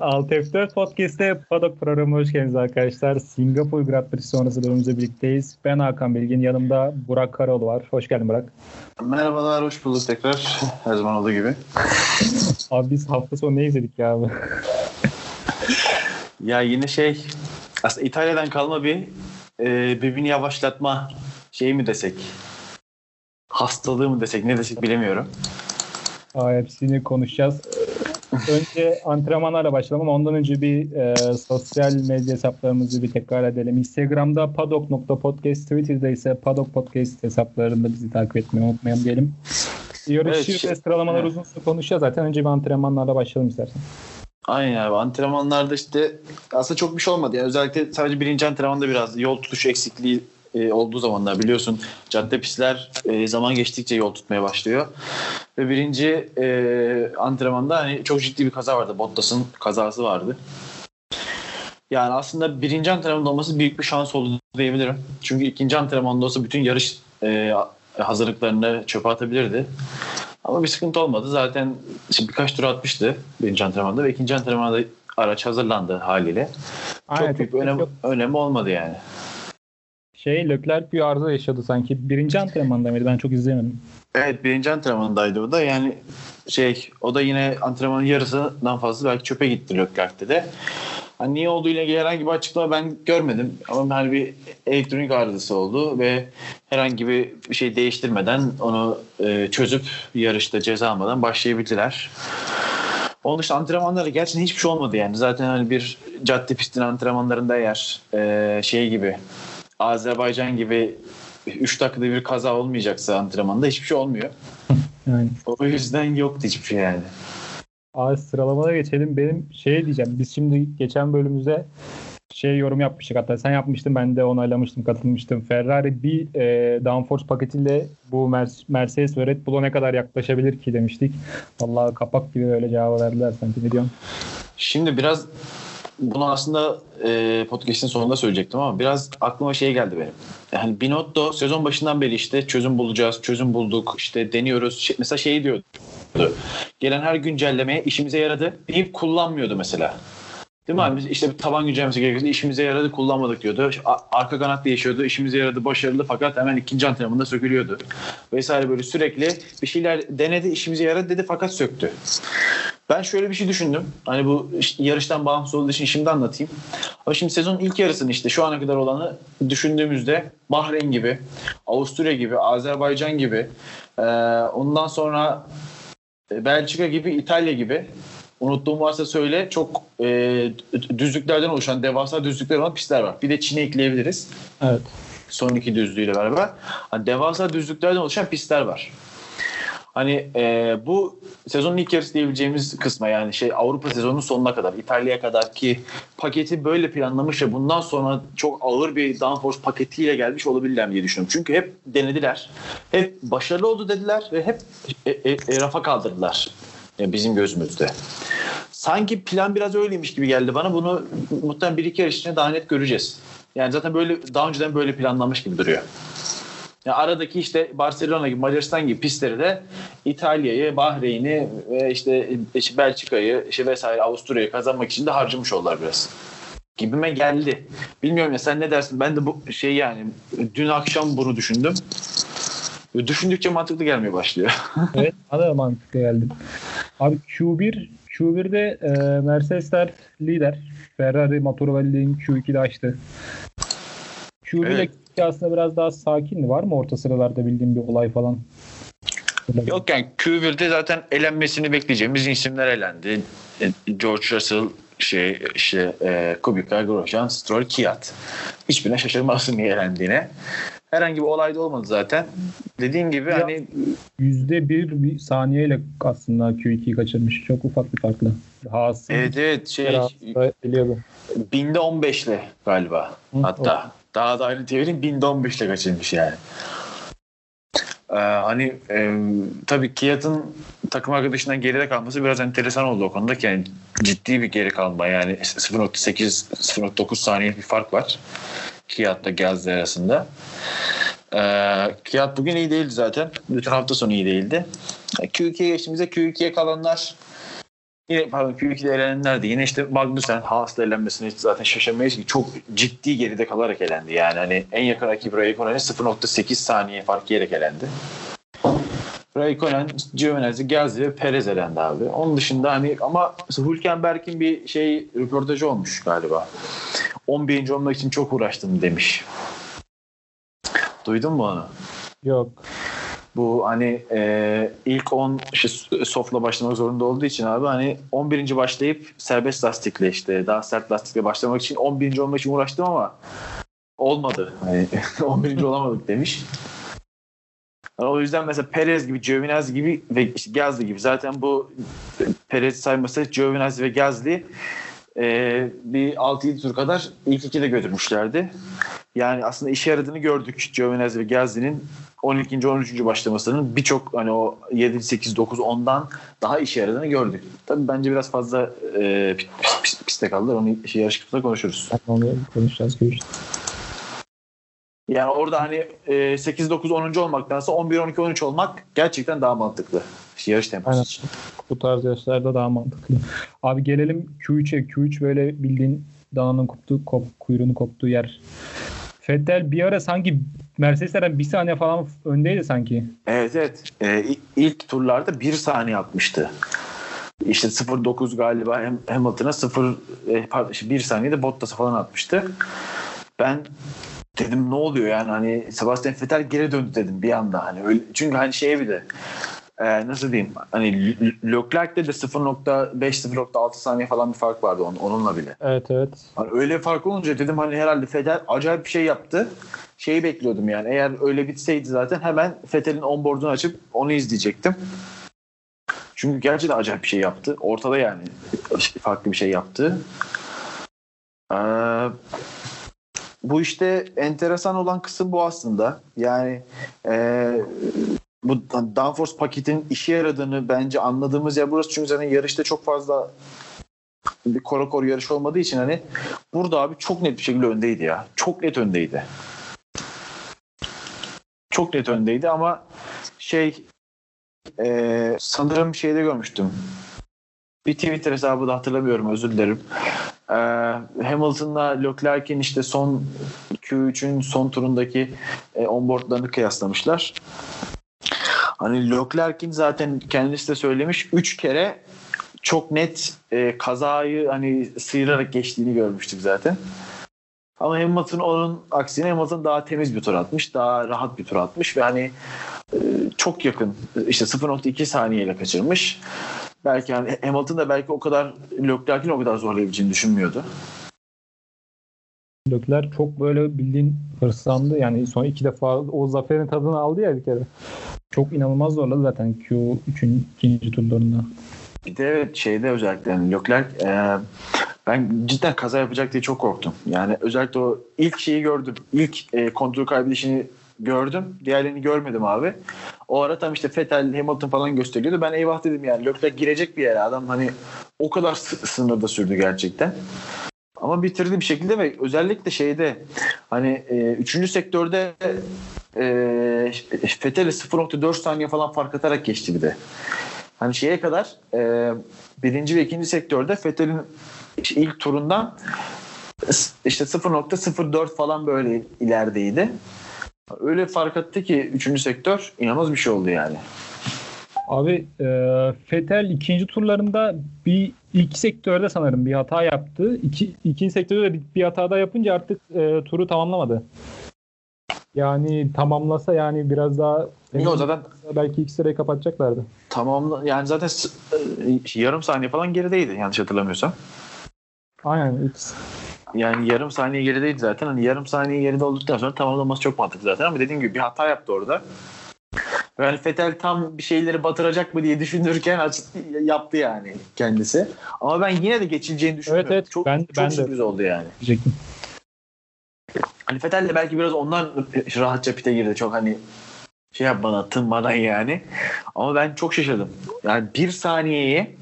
Alt F4 Podcast'te Paddock programına hoş geldiniz arkadaşlar. Singapur Grand Prix sonrası bölümümüzde birlikteyiz. Ben Hakan Bilgin, yanımda Burak Karaoğlu var. Hoş geldin Burak. Merhabalar, hoş bulduk tekrar. Her zaman olduğu gibi. Abi biz hafta sonu ne izledik ya abi? Ya yine şey, aslında İtalya'dan kalma bir e, birbirini yavaşlatma şeyi mi desek? Hastalığı mı desek, ne desek bilemiyorum. Aa, hepsini konuşacağız. Önce antrenmanlarla başlayalım ama ondan önce bir e, sosyal medya hesaplarımızı bir tekrar edelim. Instagram'da paddock.podcast, Twitter'da ise paddock podcast hesaplarında bizi takip etmeyi unutmayalım diyelim. Yarışı Evet, ve sıralamalar evet. uzun süre konuşacağız zaten. Önce bir antrenmanlarla başlayalım istersen. Aynen abi. Antrenmanlarda işte aslında çok bir şey olmadı. Yani özellikle sadece birinci antrenmanda biraz yol tutuş eksikliği e, olduğu zamanlar biliyorsun cadde pistler e, zaman geçtikçe yol tutmaya başlıyor. Ve birinci e, antrenmanda hani çok ciddi bir kaza vardı. Bottas'ın kazası vardı. Yani aslında birinci antrenmanda olması büyük bir şans oldu diyebilirim. Çünkü ikinci antrenmanda olsa bütün yarış e, hazırlıklarını çöpe atabilirdi. Ama bir sıkıntı olmadı. Zaten işte birkaç tur atmıştı birinci antrenmanda ve ikinci antrenmanda araç hazırlandı haliyle. Aynen, çok büyük önem, önemi olmadı yani. Şey Leclerc bir arıza yaşadı sanki. Birinci antrenmanda mıydı? Ben çok izlemedim. Evet birinci antrenmanındaydı o da. Yani şey o da yine antrenmanın yarısından fazla belki çöpe gitti Leclerc'te de. Hani niye olduğu ile ilgili herhangi bir açıklama ben görmedim. Ama hani bir elektronik arızası oldu ve herhangi bir şey değiştirmeden onu e, çözüp yarışta ceza almadan başlayabildiler. Onun dışında antrenmanlarda gerçekten hiçbir şey olmadı yani. Zaten hani bir cadde pistin antrenmanlarında eğer e, şey gibi Azerbaycan gibi 3 dakikada bir kaza olmayacaksa antrenmanda hiçbir şey olmuyor. Yani. O yüzden yoktu hiçbir şey yani. Abi sıralamada geçelim. Benim şey diyeceğim. Biz şimdi geçen bölümümüzde şey yorum yapmıştık. Hatta sen yapmıştın. Ben de onaylamıştım. Katılmıştım. Ferrari bir e, downforce paketiyle bu Mer- Mercedes ve Red Bull'a ne kadar yaklaşabilir ki demiştik. Vallahi kapak gibi öyle cevabı verdiler sanki. Ne diyorsun? Şimdi biraz bunu aslında e, podcast'in sonunda söyleyecektim ama biraz aklıma şey geldi benim. Yani Binotto sezon başından beri işte çözüm bulacağız, çözüm bulduk, işte deniyoruz. Şey- mesela şey diyordu. Gelen her güncellemeye işimize yaradı deyip kullanmıyordu mesela. Değil mi abi? Biz işte bir taban güncellemesi gerekiyordu. işimize yaradı kullanmadık diyordu. Arka kanat değişiyordu. işimize yaradı başarılı fakat hemen ikinci antrenmanda sökülüyordu. Vesaire böyle sürekli bir şeyler denedi işimize yaradı dedi fakat söktü. Ben şöyle bir şey düşündüm. Hani bu yarıştan bağımsız olduğu için şimdi anlatayım. Ama şimdi sezonun ilk yarısını işte şu ana kadar olanı düşündüğümüzde Bahreyn gibi, Avusturya gibi, Azerbaycan gibi, ondan sonra e, Belçika gibi, İtalya gibi unuttuğum varsa söyle çok e, düzlüklerden oluşan devasa düzlükler olan pistler var. Bir de Çin'i ekleyebiliriz Evet. son iki düzlüğüyle beraber. Hani devasa düzlüklerden oluşan pistler var. Hani e, bu sezonun ilk yarısı diyebileceğimiz kısma yani şey Avrupa sezonunun sonuna kadar İtalya'ya kadar ki paketi böyle planlamış ve bundan sonra çok ağır bir downforce paketiyle gelmiş olabilirler diye düşünüyorum. Çünkü hep denediler. Hep başarılı oldu dediler ve hep e, e, e, rafa kaldırdılar. Yani bizim gözümüzde. Sanki plan biraz öyleymiş gibi geldi bana. Bunu muhtemelen bir iki yarış içinde daha net göreceğiz. Yani zaten böyle daha önceden böyle planlanmış gibi duruyor. Yani aradaki işte Barcelona gibi Macaristan gibi pistleri de İtalya'yı, Bahreyn'i ve işte işte Belçika'yı işte vesaire Avusturya'yı kazanmak için de harcamış oldular biraz. Gibime geldi. Bilmiyorum ya sen ne dersin? Ben de bu şey yani dün akşam bunu düşündüm. Düşündükçe mantıklı gelmeye başlıyor. Evet. Bana da mantıklı geldi. Abi Q1 Q1'de e, Mercedesler lider. Ferrari Motorwell'in Q2'de açtı. Q1'de Evet. aslında biraz daha sakindi. Var mı orta sıralarda bildiğin bir olay falan? Yok yani Q1'de zaten elenmesini bekleyeceğimiz isimler elendi. E, George Russell, şey işte e, Kubica, Grosjean, Stroll, Kiat. Hiçbirine şaşırmazsın niye elendiğine. Herhangi bir olay da olmadı zaten. Dediğin gibi Ya- hani Yüzde bir, bir saniyeyle aslında Q2'yi kaçırmış. Çok ufak bir farkla. Haas'ın evet evet şey Haas'ı biliyordu. binde 15'le galiba Hı, hatta. Daha da ayrıntı vereyim binde 15'le kaçırmış yani. Ee, hani e, tabii Kiat'ın takım arkadaşından geride kalması biraz enteresan oldu o konuda ki yani ciddi bir geri kalma yani 0.8 0.9 saniye bir fark var Kiat'la Gazze arasında. Ee, Kiat bugün iyi değildi zaten. Bütün hafta sonu iyi değildi. Q2'ye geçtiğimizde Q2'ye kalanlar Yine pardon Q2'de elenenler de yine işte Magnussen Haas'la elenmesine hiç zaten şaşırmayız ki çok ciddi geride kalarak elendi. Yani hani en yakın rakip Raikkonen'e 0.8 saniye fark yiyerek elendi. Raikkonen, Giovinazzi, Gazzi ve Perez elendi abi. Onun dışında hani ama Hülkenberg'in bir şey röportajı olmuş galiba. 11. olmak için çok uğraştım demiş. Duydun mu onu? Yok. Bu hani e, ilk 10 işte softla başlamak zorunda olduğu için abi hani 11. başlayıp serbest lastikle işte daha sert lastikle başlamak için 11. olmak için uğraştım ama olmadı. Hani 11. olamadık demiş. Yani o yüzden mesela Perez gibi, Giovinazzi gibi ve işte Gasly gibi zaten bu Perez saymasa Giovinazzi ve Gasly e, bir 6-7 tur kadar ilk iki de götürmüşlerdi. Yani aslında işe yaradığını gördük Giovinazzi ve Gasly'nin 12. 13. başlamasının birçok hani o 7 8 9 10'dan daha işe yaradığını gördük. Tabii bence biraz fazla e, piste kaldılar. Onu şey yarış kısmında konuşuruz. Onu konuşacağız görüşürüz. Yani orada hani e, 8 9 10. olmaktansa 11 12 13 olmak gerçekten daha mantıklı. Yarış temposu Aynen. için. Bu tarz yarışlarda daha mantıklı. Abi gelelim Q3'e. Q3 böyle bildiğin dananın koptuğu, kop, kuyruğunu koptuğu yer. Fettel bir ara sanki Mercedes'lerden bir saniye falan öndeydi sanki. Evet evet. E, ilk turlarda 1 saniye atmıştı. İşte 0.9 galiba Ham- Hamilton'a 0 e, pardon, 1 saniyede Bottas'a falan atmıştı. Ben dedim ne oluyor yani hani Sebastian Vettel geri döndü dedim bir anda hani öyle, çünkü hani şey bir de e, nasıl diyeyim hani Leclerc'te de 0.5 0.6 saniye falan bir fark vardı onun, onunla bile. Evet evet. Hani öyle fark olunca dedim hani herhalde Vettel acayip bir şey yaptı. Şeyi bekliyordum yani eğer öyle bitseydi zaten hemen Vettel'in onboard'unu açıp onu izleyecektim. Çünkü gerçekten acayip bir şey yaptı. Ortada yani farklı bir şey yaptı. Ee, bu işte enteresan olan kısım bu aslında. Yani e, bu downforce paketin işe yaradığını bence anladığımız yer burası. Çünkü zaten yarışta çok fazla bir kora kor yarış olmadığı için hani burada abi çok net bir şekilde öndeydi ya. Çok net öndeydi. Çok net öndeydi ama şey e, sanırım şeyde görmüştüm. Bir Twitter hesabı da hatırlamıyorum özür dilerim. E, Hamilton'la Leclerc'in işte son Q3'ün son turundaki e, onboardlarını kıyaslamışlar. Hani Leclerc'in zaten kendisi de söylemiş 3 kere çok net e, kazayı hani sıyırarak geçtiğini görmüştük zaten. Ama Hamilton onun aksine Hamilton daha temiz bir tur atmış. Daha rahat bir tur atmış ve hani e, çok yakın işte 0.2 saniyeyle kaçırmış. Belki hani Hamilton da belki o kadar Leclerc'in o kadar zorlayabileceğini düşünmüyordu. Leclerc çok böyle bildiğin hırslandı. Yani son iki defa o zaferin tadını aldı ya bir kere. Çok inanılmaz zorladı zaten Q3'ün ikinci turlarında. Bir de evet şeyde özellikle yani Leclerc e, ben cidden kaza yapacak diye çok korktum. Yani özellikle o ilk şeyi gördüm. İlk e, kontrol kaybedişini gördüm. Diğerlerini görmedim abi. O ara tam işte Vettel, Hamilton falan gösteriyordu. Ben eyvah dedim yani Leclerc girecek bir yere. Adam hani o kadar sı- sınırda sürdü gerçekten. Ama bitirdi bir şekilde ve özellikle şeyde hani e, üçüncü sektörde e, Vettel'e 0.4 saniye falan fark atarak geçti bir de. Hani şeye kadar e, birinci ve ikinci sektörde Vettel'in işte ilk turundan işte 0.04 falan böyle ilerideydi. Öyle fark attı ki üçüncü sektör inanılmaz bir şey oldu yani. Abi e, Fetel ikinci turlarında bir ilk sektörde sanırım bir hata yaptı. İki, ikinci sektörde de bir, bir hata daha yapınca artık e, turu tamamlamadı. Yani tamamlasa yani biraz daha Yok zaten belki iki sırayı kapatacaklardı. tamam yani zaten e, yarım saniye falan gerideydi yanlış hatırlamıyorsam. Aynen ikisi. Yani yarım saniye gerideydi zaten. Hani yarım saniye geride olduktan sonra tamamlaması çok mantıklı zaten ama dediğim gibi bir hata yaptı orada. Yani Fetel tam bir şeyleri batıracak mı diye düşünürken aç- yaptı yani kendisi. Ama ben yine de geçileceğini düşünüyorum. evet. Çok, Ben- çok ben de. sürpriz oldu yani. Diyecektim. Hani Fetel de belki biraz ondan rahatça pite girdi. Çok hani şey yapmadan tınmadan yani. Ama ben çok şaşırdım. Yani bir saniyeyi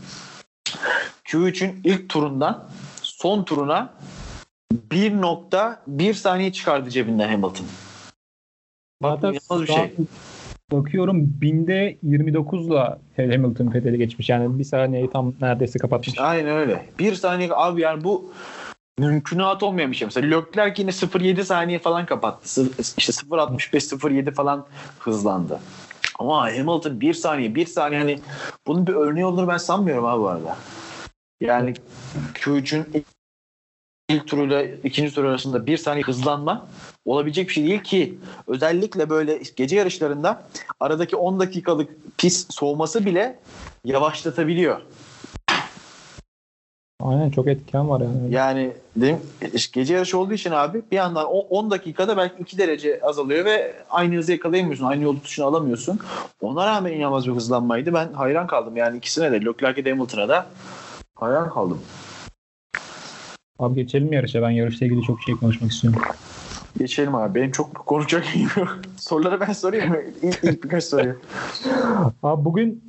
Q3'ün ilk turundan son turuna 1.1 saniye çıkardı cebinden Hamilton. İnanılmaz bir şey. Bakıyorum binde 29'la Hamilton Vettel'i geçmiş. Yani bir saniyeyi tam neredeyse kapatmış. Aynen öyle. Bir saniye abi yani bu mümkünat olmayan bir şey. Mesela Leclerc yine 0.7 saniye falan kapattı. İşte 0.65 0.7 falan hızlandı. Ama Hamilton bir saniye bir saniye hani bunun bir örneği olduğunu ben sanmıyorum abi bu arada. Yani Q3'ün ilk, turuyla ikinci tur arasında bir saniye hızlanma olabilecek bir şey değil ki özellikle böyle gece yarışlarında aradaki 10 dakikalık pis soğuması bile yavaşlatabiliyor. Aynen çok etken var yani. Yani dedim işte gece yarışı olduğu için abi bir yandan o 10 dakikada belki 2 derece azalıyor ve aynı hızı yakalayamıyorsun. Aynı yol tutuşunu alamıyorsun. Ona rağmen inanılmaz bir hızlanmaydı. Ben hayran kaldım. Yani ikisine de Leclerc'e de Hamilton'a da hayran kaldım. Abi geçelim yarışa. Ben yarışla ilgili çok şey konuşmak istiyorum. Geçelim abi. Benim çok konuşacak şeyim yok. Soruları ben sorayım mı? İlk, ilk birkaç soruyu. Abi bugün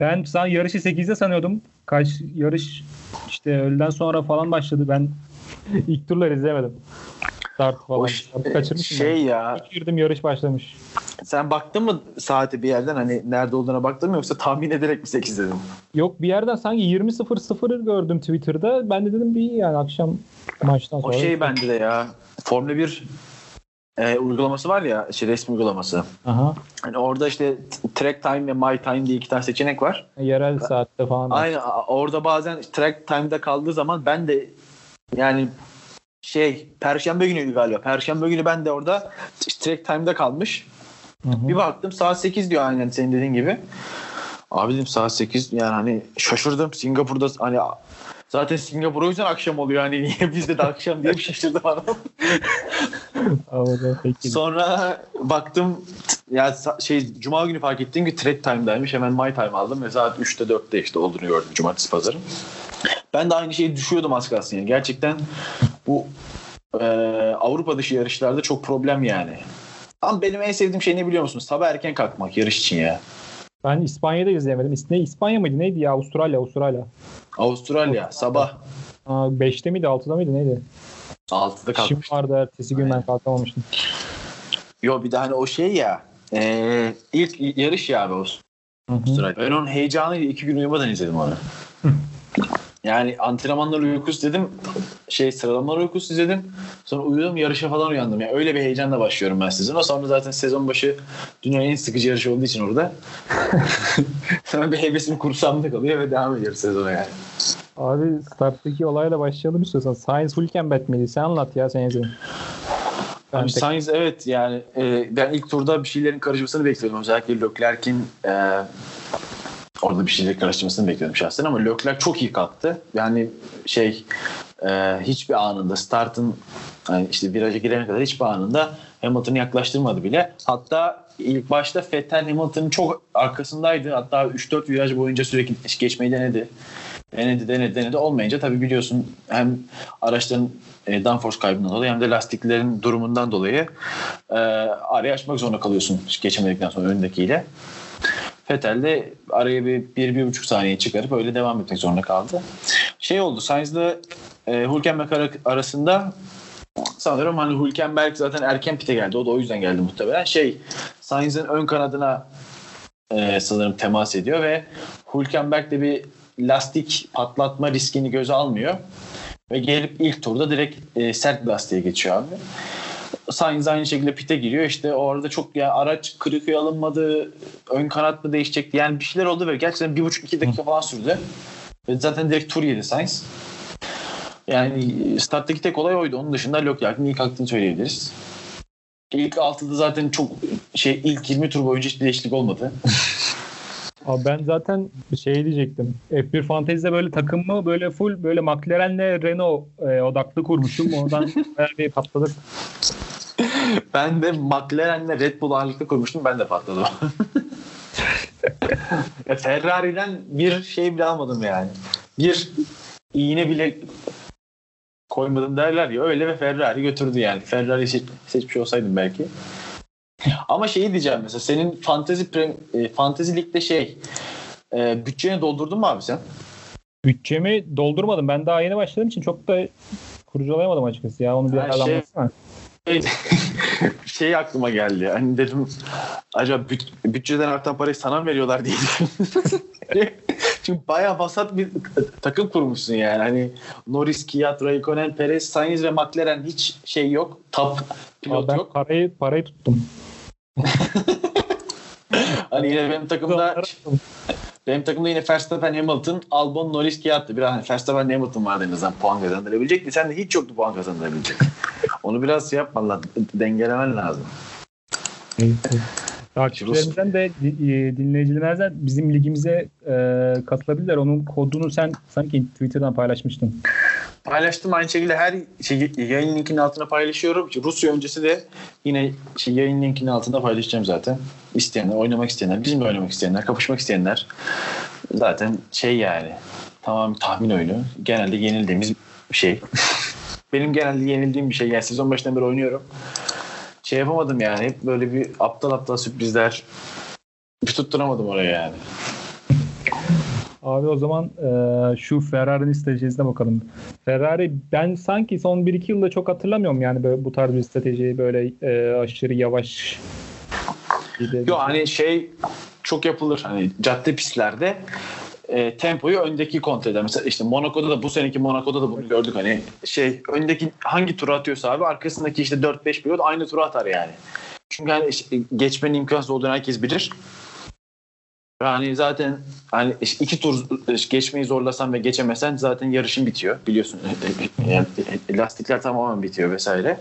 ben sen yarışı 8'de sanıyordum. Kaç yarış işte öğleden sonra falan başladı. Ben ilk turları izlemedim. Start falan. O Abi kaçırmışım şey ben. ya İlk girdim yarış başlamış. Sen baktın mı saati bir yerden hani nerede olduğuna baktın mı yoksa tahmin ederek mi 8 dedin? Yok bir yerden sanki 20.00 gördüm Twitter'da. Ben de dedim bir yani akşam maçtan O sonra. şey bende de ya. Formula 1 e, uygulaması var ya şey resmi uygulaması. Aha. Hani orada işte track time ve my time diye iki tane seçenek var. Yerel saatte falan. Aynen orada bazen track time'da kaldığı zaman ben de yani şey perşembe günüydü galiba. Perşembe günü ben de orada track time'da kalmış. Hı hı. Bir baktım saat 8 diyor aynen senin dediğin gibi. Abi dedim saat 8 yani hani şaşırdım. Singapur'da hani zaten Singapur o yüzden akşam oluyor. Hani niye bizde de akşam diye bir şaşırdım adam. Sonra baktım ya şey cuma günü fark ettiğim ki trade time'daymış. Hemen my time aldım ve saat 3'te 4'te işte olduğunu gördüm cumartesi pazarı. Ben de aynı şeyi düşüyordum az kalsın yani. Gerçekten bu e, Avrupa dışı yarışlarda çok problem yani. Ama benim en sevdiğim şey ne biliyor musun? Sabah erken kalkmak yarış için ya. Ben İspanya'da izleyemedim. Ne, İspanya mıydı? Neydi ya? Avustralya, Avustralya. Avustralya sabah Aa, 5'te miydi? 6'da mıydı? Neydi? 6'da İşim kalkmış. vardı ertesi gün ben Aynen. kalkamamıştım. Yo bir de hani o şey ya e, ilk yarış ya abi. Avustralya. Ben onun heyecanıyla iki gün uyumadan izledim onu. Yani antrenmanlar uykusu dedim. Şey sıralamalar uykusu izledim. Sonra uyudum yarışa falan uyandım. Yani öyle bir heyecanla başlıyorum ben sezona. Sonra zaten sezon başı dünyanın en sıkıcı yarışı olduğu için orada. Sonra bir hevesim kursamda kalıyor ve devam ediyoruz sezona yani. Abi starttaki olayla başlayalım istiyorsan. Science Hülkenberg miydi? Sen anlat ya sen. Ben Abi tek- Sainz evet yani e, ben ilk turda bir şeylerin karışmasını bekliyordum. Özellikle Leclerc'in e, orada bir şeylerin karışmasını bekliyordum şahsen ama Leclerc çok iyi kalktı. Yani şey e, hiçbir anında startın yani işte viraja girene kadar hiçbir anında Hamilton'ı yaklaştırmadı bile. Hatta ilk başta Vettel Hamilton'ın çok arkasındaydı. Hatta 3-4 viraj boyunca sürekli geçmeyi denedi. Denedi denedi denedi olmayınca tabii biliyorsun hem araçların e, downforce kaybından dolayı hem de lastiklerin durumundan dolayı e, arayı açmak zorunda kalıyorsun geçemedikten sonra önündekiyle. Vettel de araya bir, bir, bir buçuk saniye çıkarıp öyle devam etmek zorunda kaldı. Şey oldu Sainz'la e, Hülkenberg ara- arasında sanırım hani Hülkenberg zaten erken pite geldi. O da o yüzden geldi muhtemelen. Şey Sainz'in ön kanadına e, sanırım temas ediyor ve Hülkenberg de bir lastik patlatma riskini göze almıyor. Ve gelip ilk turda direkt e, sert lastiğe geçiyor abi. Sainz aynı şekilde pite giriyor. İşte orada çok ya araç kırık alınmadı. Ön kanat mı değişecekti? Yani bir şeyler oldu ve gerçekten bir buçuk iki dakika falan sürdü. Ve zaten direkt tur yedi Sainz. Yani starttaki tek olay oydu. Onun dışında Leclerc'in ilk kalktığını söyleyebiliriz. İlk 6'da zaten çok şey ilk 20 tur boyunca hiçbir değişiklik olmadı. Abi ben zaten bir şey diyecektim. F1 Fantasy'de böyle takımı böyle full böyle McLaren'le Renault e, odaklı kurmuşum. Oradan bir patladık. ben de McLaren'le Red Bull ağırlıklı kurmuştum. Ben de patladım. ya Ferrari'den bir şey bile almadım yani. Bir iğne bile koymadım derler ya öyle ve Ferrari götürdü yani. Ferrari seç, seçmiş olsaydım belki Ama şeyi diyeceğim mesela senin fantezi pre, e, fantezi ligde şey e, bütçeni doldurdun mu abi sen? Bütçemi doldurmadım. Ben daha yeni başladığım için çok da kurcalayamadım açıkçası ya. Onu bir ara şey- anlatsana. şey aklıma geldi. Hani dedim acaba büt, bütçeden artan parayı sana mı veriyorlar diye. Çünkü bayağı vasat bir takım kurmuşsun yani. Hani Norris, Kvyat, Raikkonen, Perez, Sainz ve McLaren hiç şey yok. Top pilot ben yok. parayı parayı tuttum. Hani yine benim takımda benim takımda yine Verstappen, Hamilton, Albon, Norris, Kvyat'tı. Biraz hani Verstappen, Hamilton vardı en azından puan kazandırabilecekti. Sen de hiç yoktu puan kazandırabilecek. Onu biraz şey yapman lazım. Dengelemen lazım. Takipçilerimizden de e, dinleyicilerimizden bizim ligimize e, katılabilirler. Onun kodunu sen sanki Twitter'dan paylaşmıştın. Paylaştım aynı şekilde her şey, yayın linkinin altına paylaşıyorum. Rusya öncesi de yine şey, yayın linkinin altında paylaşacağım zaten. İsteyenler, oynamak isteyenler, bizimle oynamak isteyenler, kapışmak isteyenler zaten şey yani tamam tahmin oyunu. Genelde yenildiğimiz bir şey. Benim genelde yenildiğim bir şey. Yani sezon başından beri oynuyorum. Şey yapamadım yani. Hep böyle bir aptal aptal sürprizler. Bir tutturamadım oraya yani. Abi o zaman e, şu Ferrari'nin stratejisine bakalım. Ferrari ben sanki son 1-2 yılda çok hatırlamıyorum yani böyle bu tarz bir stratejiyi böyle e, aşırı yavaş Yo hani şey çok yapılır hani cadde pistlerde e, tempoyu öndeki kontrol eder. Mesela işte Monaco'da da bu seneki Monaco'da da bunu gördük hani şey öndeki hangi tura atıyorsa abi arkasındaki işte 4-5 pilot aynı tura atar yani. Çünkü hani geçmenin imkansız olduğunu herkes bilir. Yani zaten hani iki tur geçmeyi zorlasan ve geçemesen zaten yarışın bitiyor biliyorsun. Yani lastikler tamamen bitiyor vesaire.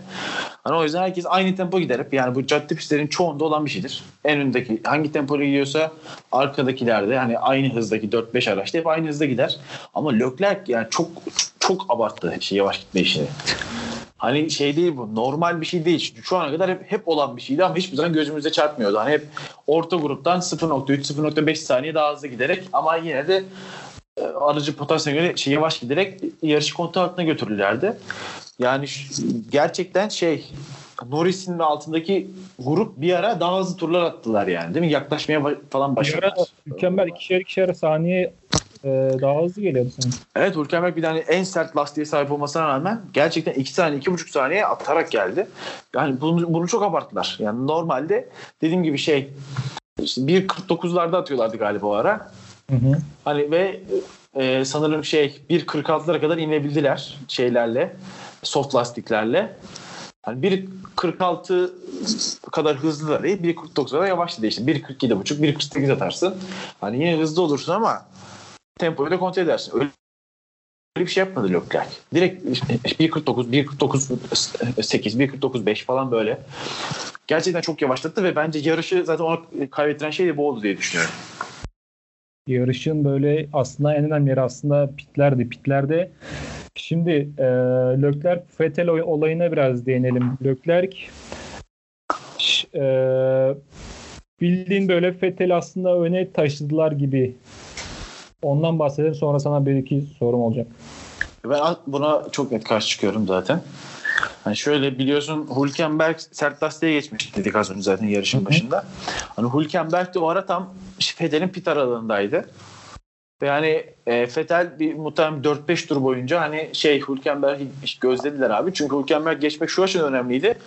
Hani o yüzden herkes aynı tempo gider hep. Yani bu cadde pistlerin çoğunda olan bir şeydir. En öndeki hangi tempoyla gidiyorsa arkadakiler de hani aynı hızdaki 4-5 araçta hep aynı hızda gider. Ama Leclerc yani çok çok abarttı şey, yavaş gitme işini. Hani şey değil bu. Normal bir şey değil. Şu ana kadar hep, hep olan bir şeydi ama hiçbir zaman gözümüze çarpmıyordu. Hani hep orta gruptan 0.3 0.5 saniye daha hızlı giderek ama yine de e, aracı potansiyeline göre şey yavaş giderek yarışı kontrol altına götürürlerdi. Yani gerçekten şey Norris'in altındaki grup bir ara daha hızlı turlar attılar yani değil mi? Yaklaşmaya falan Bir ara başladılar. mükemmel ikişer ikişer saniye e, daha hızlı geliyordu sanki. Evet Hülkenberg bir tane en sert lastiğe sahip olmasına rağmen gerçekten 2 saniye 2,5 saniye atarak geldi. Yani bunu, bunu çok abarttılar. Yani normalde dediğim gibi şey işte 1.49'larda atıyorlardı galiba o ara. Hı hı. Hani ve e, sanırım şey 1.46'lara kadar inebildiler şeylerle soft lastiklerle. Hani 1.46 kadar hızlılar değil 1.49'a da yavaştı işte 1.47.5 1.48 atarsın. Hani yine hızlı olursun ama tempoyu da kontrol edersin. Öyle Öyle bir şey yapmadı Leclerc. Direkt 1.49, 1.49 8, 1.49 5 falan böyle. Gerçekten çok yavaşlattı ve bence yarışı zaten ona kaybettiren şey de bu oldu diye düşünüyorum. Yarışın böyle aslında en önemli yeri aslında pitlerdi. Pitlerde şimdi e, Leclerc Vettel oy- olayına biraz değinelim. Leclerc e, bildiğin böyle Vettel aslında öne taşıdılar gibi. Ondan bahsedelim sonra sana bir iki sorum olacak. Ben buna çok net karşı çıkıyorum zaten. Hani şöyle biliyorsun Hülkenberg sert lastiğe geçmiş dedik az önce zaten yarışın Hı hı. başında. Hani Hülkenberg de o ara tam Fethel'in pit aralığındaydı. Yani e, Fethel bir muhtemelen 4-5 tur boyunca hani şey Hülkenberg'i gözlediler abi. Çünkü Hülkenberg geçmek şu açıdan önemliydi.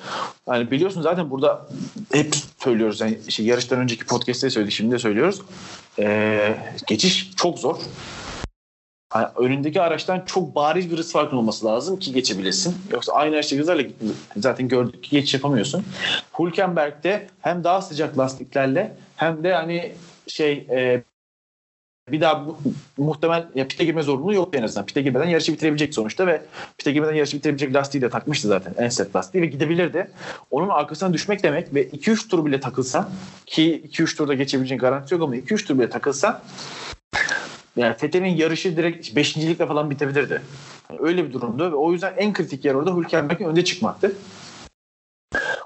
Hani biliyorsun zaten burada hep söylüyoruz. Yani işte yarıştan önceki podcast'te söyledik şimdi de söylüyoruz. E, geçiş çok zor. Hani önündeki araçtan çok bariz bir hız farkın olması lazım ki geçebilesin. Yoksa aynı araçta hızlarla zaten gördük ki geçiş yapamıyorsun. Hülkenberg'de hem daha sıcak lastiklerle hem de hani şey e, bir daha bu, muhtemel ya pite girme zorunluluğu yok en azından. Pite girmeden yarışı bitirebilecek sonuçta ve pite girmeden yarışı bitirebilecek lastiği de takmıştı zaten. En sert lastiği ve gidebilirdi. Onun arkasına düşmek demek ve 2-3 tur bile takılsan ki 2-3 turda geçebileceğin garantisi yok ama 2-3 tur bile takılsan yani Fethel'in yarışı direkt beşincilikle falan bitebilirdi. Yani öyle bir durumdu ve o yüzden en kritik yer orada Hülkenberg'in önde çıkmaktı.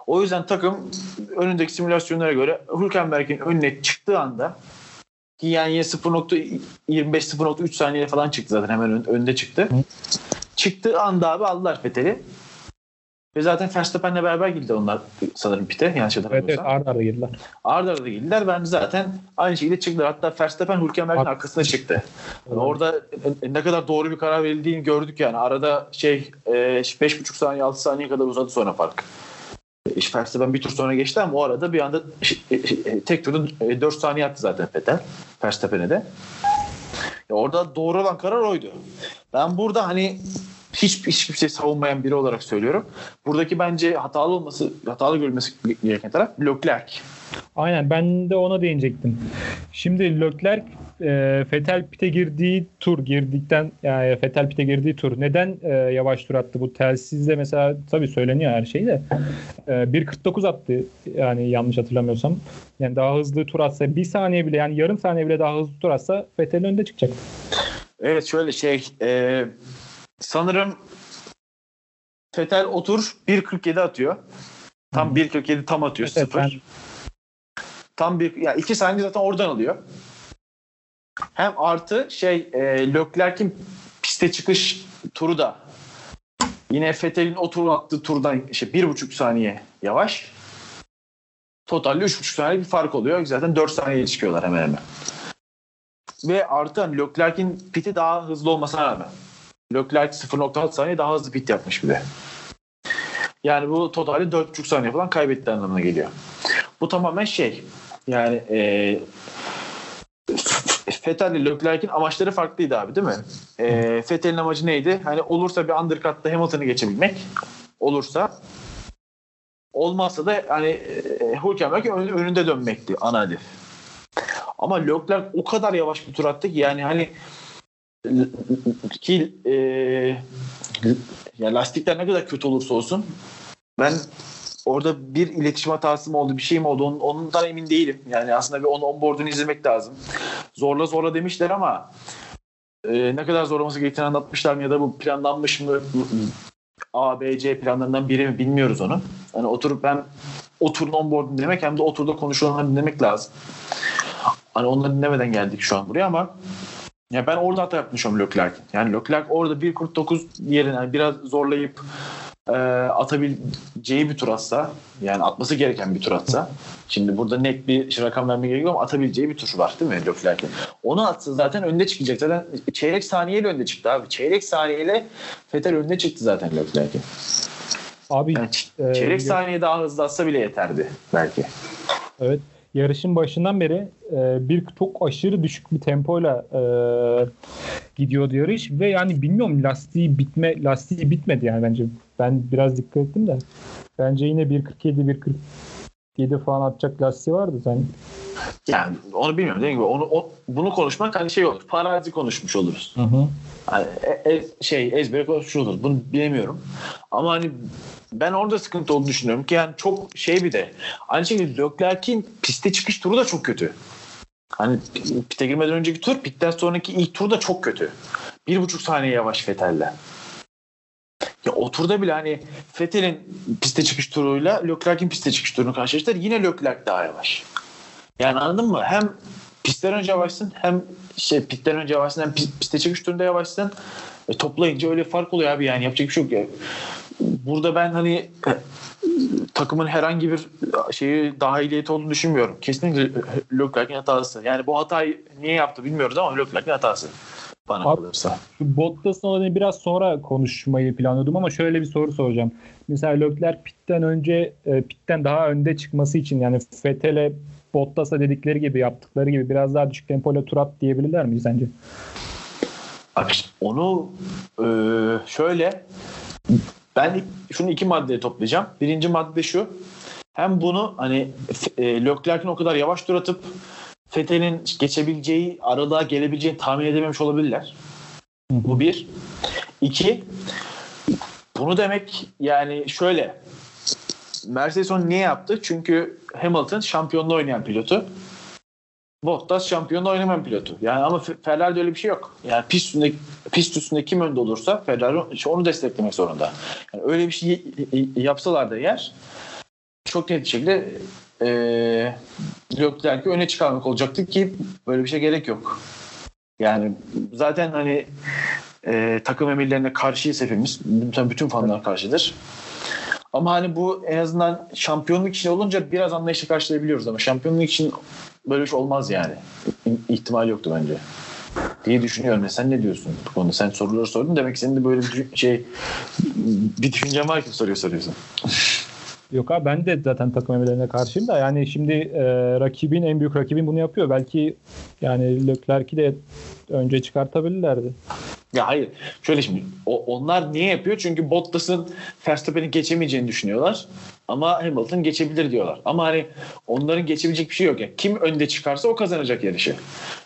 O yüzden takım önündeki simülasyonlara göre Hülkenberg'in önüne çıktığı anda ki yani yine 0.25-0.3 saniye falan çıktı zaten hemen ön- önde çıktı. Çıktığı anda abi aldılar Fethel'i. Ve zaten Verstappen'le beraber girdi onlar sanırım pite. Yanlış Evet evet hatırlamıyorsam. arda arda girdiler. Arda arda girdiler. Ben zaten aynı şekilde çıktılar. Hatta Verstappen Hülkenberg'in Bak- arkasına çıktı. Yani orada e, ne kadar doğru bir karar verildiğini gördük yani. Arada şey e, 5,5 saniye 6 saniye kadar uzadı sonra fark. E, İşte Verstappen bir tur sonra geçti ama o arada bir anda e, e, tek turda e, 4 saniye attı zaten Vettel. Verstappen'e de. Ya orada doğru olan karar oydu. Ben burada hani hiç hiçbir şey savunmayan biri olarak söylüyorum. Buradaki bence hatalı olması, hatalı görülmesi gereken taraf Leclerc. Aynen ben de ona değinecektim. Şimdi Leclerc e, Fetel pite girdiği tur girdikten yani Fetel pite girdiği tur neden e, yavaş tur attı bu telsizde mesela tabii söyleniyor her şey de e, 1.49 attı yani yanlış hatırlamıyorsam yani daha hızlı tur atsa bir saniye bile yani yarım saniye bile daha hızlı tur atsa Fetel önde çıkacak. Evet şöyle şey e, sanırım Fetel otur 1.47 atıyor. Tam 1.47 tam atıyor Evet, sıfır. ben- Tam bir ya iki saniye zaten oradan alıyor. Hem artı şey e, Leclerc'in piste çıkış turu da yine Fetel'in o turu attığı turdan işte bir buçuk saniye yavaş. Totalde üç buçuk saniye bir fark oluyor. Zaten dört saniyeye çıkıyorlar hemen hemen. Ve artı hani Leclerc'in piti daha hızlı olmasına rağmen. Leclerc 0.6 saniye daha hızlı pit yapmış bir de. Yani bu totalde 4.5 saniye falan kaybetti anlamına geliyor. Bu tamamen şey yani e, Vettel ile Leclerc'in amaçları farklıydı abi değil mi? E, Vettel'in amacı neydi? Hani olursa bir undercut'ta Hamilton'ı geçebilmek. Olursa olmazsa da hani e, Hülkenberg ön- önünde dönmekti ana hedef. Ama Leclerc o kadar yavaş bir tur attı ki yani hani ki e, ya lastikler ne kadar kötü olursa olsun ben orada bir iletişim hatası mı oldu bir şey mi oldu onun, ondan emin değilim. Yani aslında bir onun onboard'unu izlemek lazım. Zorla zorla demişler ama e, ne kadar zorlaması gerektiğini anlatmışlar mı ya da bu planlanmış mı A, B, C planlarından biri mi bilmiyoruz onu. Hani oturup hem o turun onboard'unu dinlemek hem de o konuşulanları dinlemek lazım. Hani onları dinlemeden geldik şu an buraya ama ya ben orada hata yapmışım Leclerc. Yani Leclerc orada 1.49 yerine yani biraz zorlayıp e, atabileceği bir tur atsa yani atması gereken bir tur atsa şimdi burada net bir rakam vermeye gerek yok ama atabileceği bir tur var değil mi Leclerc'in? Onu atsa zaten önde çıkacak. Zaten çeyrek saniyeyle önde çıktı abi. Çeyrek saniyeyle Vettel önde çıktı zaten Leclerc'in. Abi Yani ç- e, çeyrek ya- saniye daha hızlı atsa bile yeterdi belki. Evet. Yarışın başından beri e, bir çok aşırı düşük bir tempoyla e, gidiyordu yarış ve yani bilmiyorum lastiği bitme lastiği bitmedi yani bence. Ben biraz dikkat ettim de. Bence yine 1.47 1.47 falan atacak lastiği vardı sen. Yani onu bilmiyorum. Dediğim gibi onu, o, bunu konuşmak hani şey olur. Farazi konuşmuş oluruz. Hı hı. Hani e- e- şey ezbere konuşmuş oluruz. Bunu bilemiyorum. Ama hani ben orada sıkıntı olduğunu düşünüyorum ki yani çok şey bir de aynı şekilde Leclerc'in piste çıkış turu da çok kötü. Hani pite girmeden önceki tur, pitten sonraki ilk tur da çok kötü. Bir buçuk saniye yavaş Vettel'le. Ya o turda bile hani Vettel'in piste çıkış turuyla Leclerc'in piste çıkış turunu karşılaştırır. Yine Leclerc daha yavaş. Yani anladın mı? Hem pistten önce yavaşsın hem şey pitten önce yavaşsın hem pis- piste çıkış turunda yavaşsın. E, toplayınca öyle fark oluyor abi yani yapacak bir şey yok. ya. Burada ben hani e, takımın herhangi bir şeyi dahiliyeti olduğunu düşünmüyorum. Kesinlikle Leclerc'in hatası. Yani bu hatayı niye yaptı bilmiyoruz ama Leclerc'in hatası. Bana Abi- kalırsa. Şu Bottas'ın olayını biraz sonra konuşmayı planlıyordum ama şöyle bir soru soracağım. Mesela Leclerc pitten önce e, pitten daha önde çıkması için yani Vettel'e Bottas'a dedikleri gibi yaptıkları gibi biraz daha düşük tempoyla tur at diyebilirler mi sence? Bak onu e, şöyle ben şunu iki maddeye toplayacağım. Birinci madde şu. Hem bunu hani e, Leclerc'in o kadar yavaş tur atıp Vettel'in geçebileceği, aralığa gelebileceğini tahmin edememiş olabilirler. Bu bir. İki, bunu demek yani şöyle Mercedes onu niye yaptı? Çünkü Hamilton şampiyonluğu oynayan pilotu. Bottas şampiyonluğu oynamayan pilotu. Yani ama Fe- Ferrari'de öyle bir şey yok. Yani pist üstünde, pist üstünde kim önde olursa Ferrari onu desteklemek zorunda. Yani öyle bir şey yapsalar da eğer çok net bir şekilde e, Leclerc'i öne çıkarmak olacaktı ki böyle bir şey gerek yok. Yani zaten hani e, takım emirlerine karşıyız hepimiz. Bütün, bütün fanlar karşıdır. Ama hani bu en azından şampiyonluk için olunca biraz anlayışla karşılayabiliyoruz ama şampiyonluk için böyle bir şey olmaz yani. İhtimal yoktu bence. Diye düşünüyorum. Ya Sen ne diyorsun bu konuda? Sen soruları sordun demek ki senin de böyle bir şey bir düşüncen var ki soruyor soruyorsun. Yok abi ben de zaten takım emelerine karşıyım da yani şimdi e, rakibin en büyük rakibin bunu yapıyor. Belki yani Leclerc'i de önce çıkartabilirlerdi. Ya hayır. Şöyle şimdi o, onlar niye yapıyor? Çünkü Bottas'ın Verstappen'i geçemeyeceğini düşünüyorlar. Ama Hamilton geçebilir diyorlar. Ama hani onların geçebilecek bir şey yok. Yani kim önde çıkarsa o kazanacak yarışı.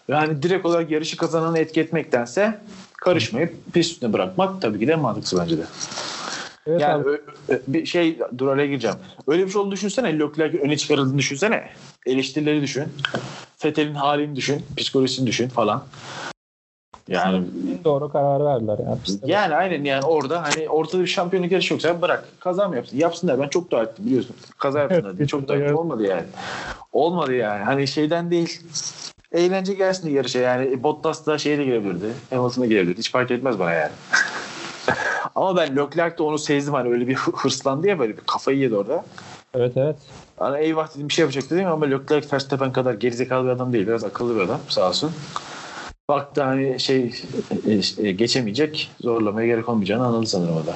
Yani direkt olarak yarışı kazananı etki etmektense karışmayıp pist üstüne bırakmak tabii ki de mantıklı bence de. Evet Yani abi. bir şey dur araya gireceğim. Öyle bir şey olduğunu düşünsene. Leclerc öne çıkarıldığını düşünsene. Eleştirileri düşün. Fethel'in halini düşün. Psikolojisini düşün falan. Yani doğru kararı verdiler. Yani. Piste yani aynen yani orada hani ortada bir şampiyonluk yarışı yoksa bırak kaza mı yapsın? Yapsınlar ben çok dua ettim biliyorsun. Kaza yapsınlar diye çok dua ettim. Evet. Olmadı yani. Olmadı yani. Hani şeyden değil. Eğlence gelsin diye yarışa yani. Bottas da şeye de girebilirdi. Hamilton'a girebilirdi. Hiç fark etmez bana yani. Ama ben Leclerc de onu sezdim hani öyle bir hırslandı ya böyle bir kafayı yedi orada. Evet evet. Hani eyvah dedim bir şey yapacak dedim ama Leclerc Verstappen kadar gerizekalı bir adam değil. Biraz akıllı bir adam sağ olsun. Baktı hani şey e, e, geçemeyecek zorlamaya gerek olmayacağını anladı sanırım o da.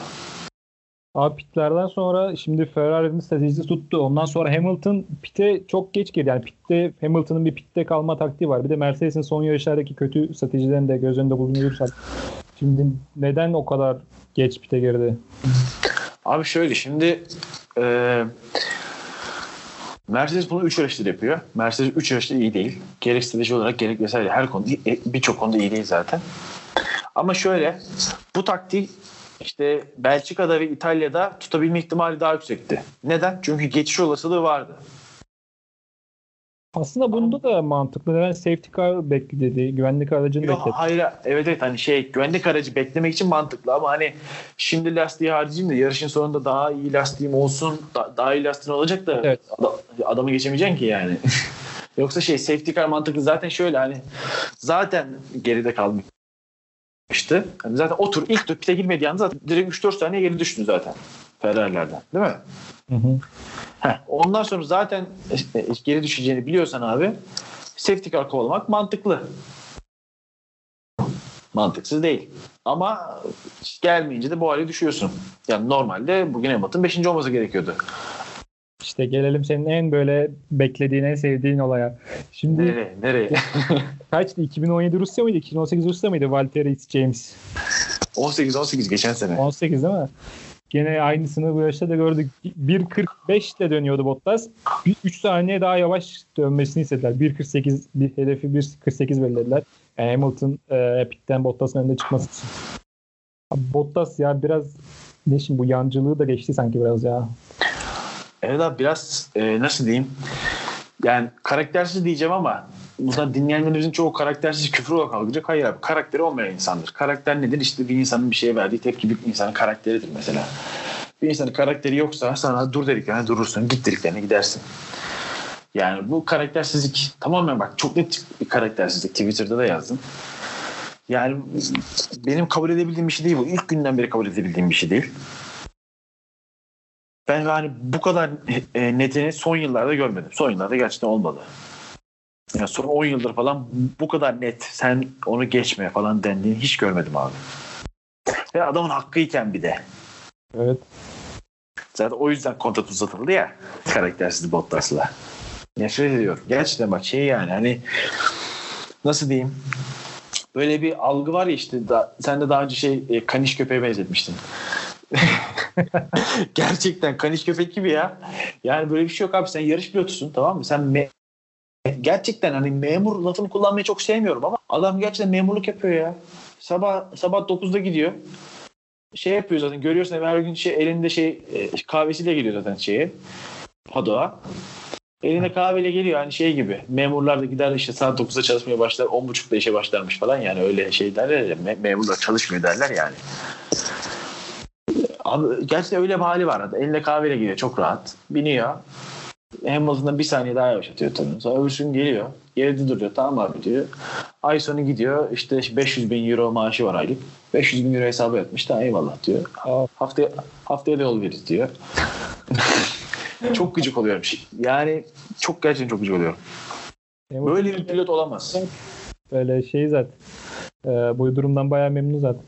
Abi pitlerden sonra şimdi Ferrari'nin stratejisi tuttu. Ondan sonra Hamilton pite çok geç girdi. Yani pitte Hamilton'ın bir pitte kalma taktiği var. Bir de Mercedes'in son yarışlardaki kötü stratejilerini de göz önünde bulundurursak. Şimdi neden o kadar geç pite girdi? Abi şöyle şimdi e, Mercedes bunu 3 yarıştır yapıyor. Mercedes 3 yarıştır iyi değil. Gerek strateji olarak gerek vesaire her konuda e, birçok konuda iyi değil zaten. Ama şöyle bu taktik işte Belçika'da ve İtalya'da tutabilme ihtimali daha yüksekti. Neden? Çünkü geçiş olasılığı vardı. Aslında bunda da mantıklı. Neden safety car bekledi? Güvenlik aracını Yok, bekledi. hayır evet evet hani şey güvenlik aracı beklemek için mantıklı ama hani şimdi lastiği harcayayım da yarışın sonunda daha iyi lastiğim olsun da- daha iyi lastiğin olacak da Evet. ada- adamı geçemeyeceksin ki yani. Yoksa şey safety car mantıklı zaten şöyle hani zaten geride kalmıştı. Hani zaten o tur ilk tur pite girmediği anda zaten direkt 3-4 saniye geri düştün zaten Ferrari'lerden değil mi? Hı hı. Heh, ondan sonra zaten e, geri düşeceğini biliyorsan abi safety car kovalamak mantıklı. Mantıksız değil. Ama gelmeyince de bu hale düşüyorsun. Yani normalde bugün Hamilton 5. olması gerekiyordu. İşte gelelim senin en böyle beklediğin, en sevdiğin olaya. Şimdi Nereye? Nereye? kaçtı? 2017 Rusya mıydı? 2018 Rusya mıydı? Valtteri James. 18-18 geçen sene. 18 değil mi? Gene aynısını bu yaşta da gördük. 1.45 ile dönüyordu Bottas. 3 saniye daha yavaş dönmesini istediler. 1.48 bir hedefi 1.48 belirlediler. Yani Hamilton e, pitten Bottas'ın önünde çıkması için. Abi Bottas ya biraz ne şimdi bu yancılığı da geçti sanki biraz ya. Evet abi biraz e, nasıl diyeyim? Yani karaktersiz diyeceğim ama buradan dinleyenlerimizin çoğu karaktersiz küfür olarak algılayacak. Hayır abi karakteri olmayan insandır. Karakter nedir? İşte bir insanın bir şeye verdiği tepki bir insanın karakteridir mesela. Bir insanın karakteri yoksa sana dur dediklerine durursun. Git dediklerine gidersin. Yani bu karaktersizlik tamamen bak çok net bir karaktersizlik. Twitter'da da yazdım. Yani benim kabul edebildiğim bir şey değil bu. İlk günden beri kabul edebildiğim bir şey değil. Ben yani bu kadar e, netini son yıllarda görmedim. Son yıllarda gerçekten olmadı. Yani son 10 yıldır falan bu kadar net sen onu geçme falan dendiğini hiç görmedim abi. Ve adamın hakkıyken bir de. Evet. Zaten o yüzden kontrat uzatıldı ya karaktersiz Bottas'la. Nefret ediyorum. Gerçekten bak şey yani hani nasıl diyeyim böyle bir algı var ya işte da, sen de daha önce şey e, kaniş köpeğe benzetmiştin. Gerçekten kaniş köpek gibi ya. Yani böyle bir şey yok abi sen yarış pilotusun tamam mı? Sen me- gerçekten hani memur lafını kullanmayı çok sevmiyorum ama adam gerçekten memurluk yapıyor ya. Sabah sabah 9'da gidiyor. Şey yapıyor zaten görüyorsun her gün şey elinde şey e, kahvesiyle geliyor zaten şeye. Padoğa. Elinde kahveyle geliyor hani şey gibi. Memurlar da gider işte saat 9'da çalışmaya başlar 10.30'da işe başlarmış falan yani öyle şey derler ya me- memurlar çalışmıyor derler yani. Abi gerçekten öyle bir hali var. Eline kahveyle geliyor çok rahat. Biniyor. Hamilton'dan bir saniye daha yavaş atıyor tabii. Sonra öbürsü gün geliyor. Geride duruyor. Tamam abi diyor. Ay sonu gidiyor. İşte 500 bin euro maaşı var aylık. 500 bin euro hesaba yatmış. Tamam eyvallah diyor. Haftaya, haftaya da yol veririz diyor. çok gıcık oluyorum. Yani çok gerçekten çok gıcık oluyorum. Böyle bir pilot olamaz. Böyle şey zaten. Ee, bu durumdan bayağı memnun zaten.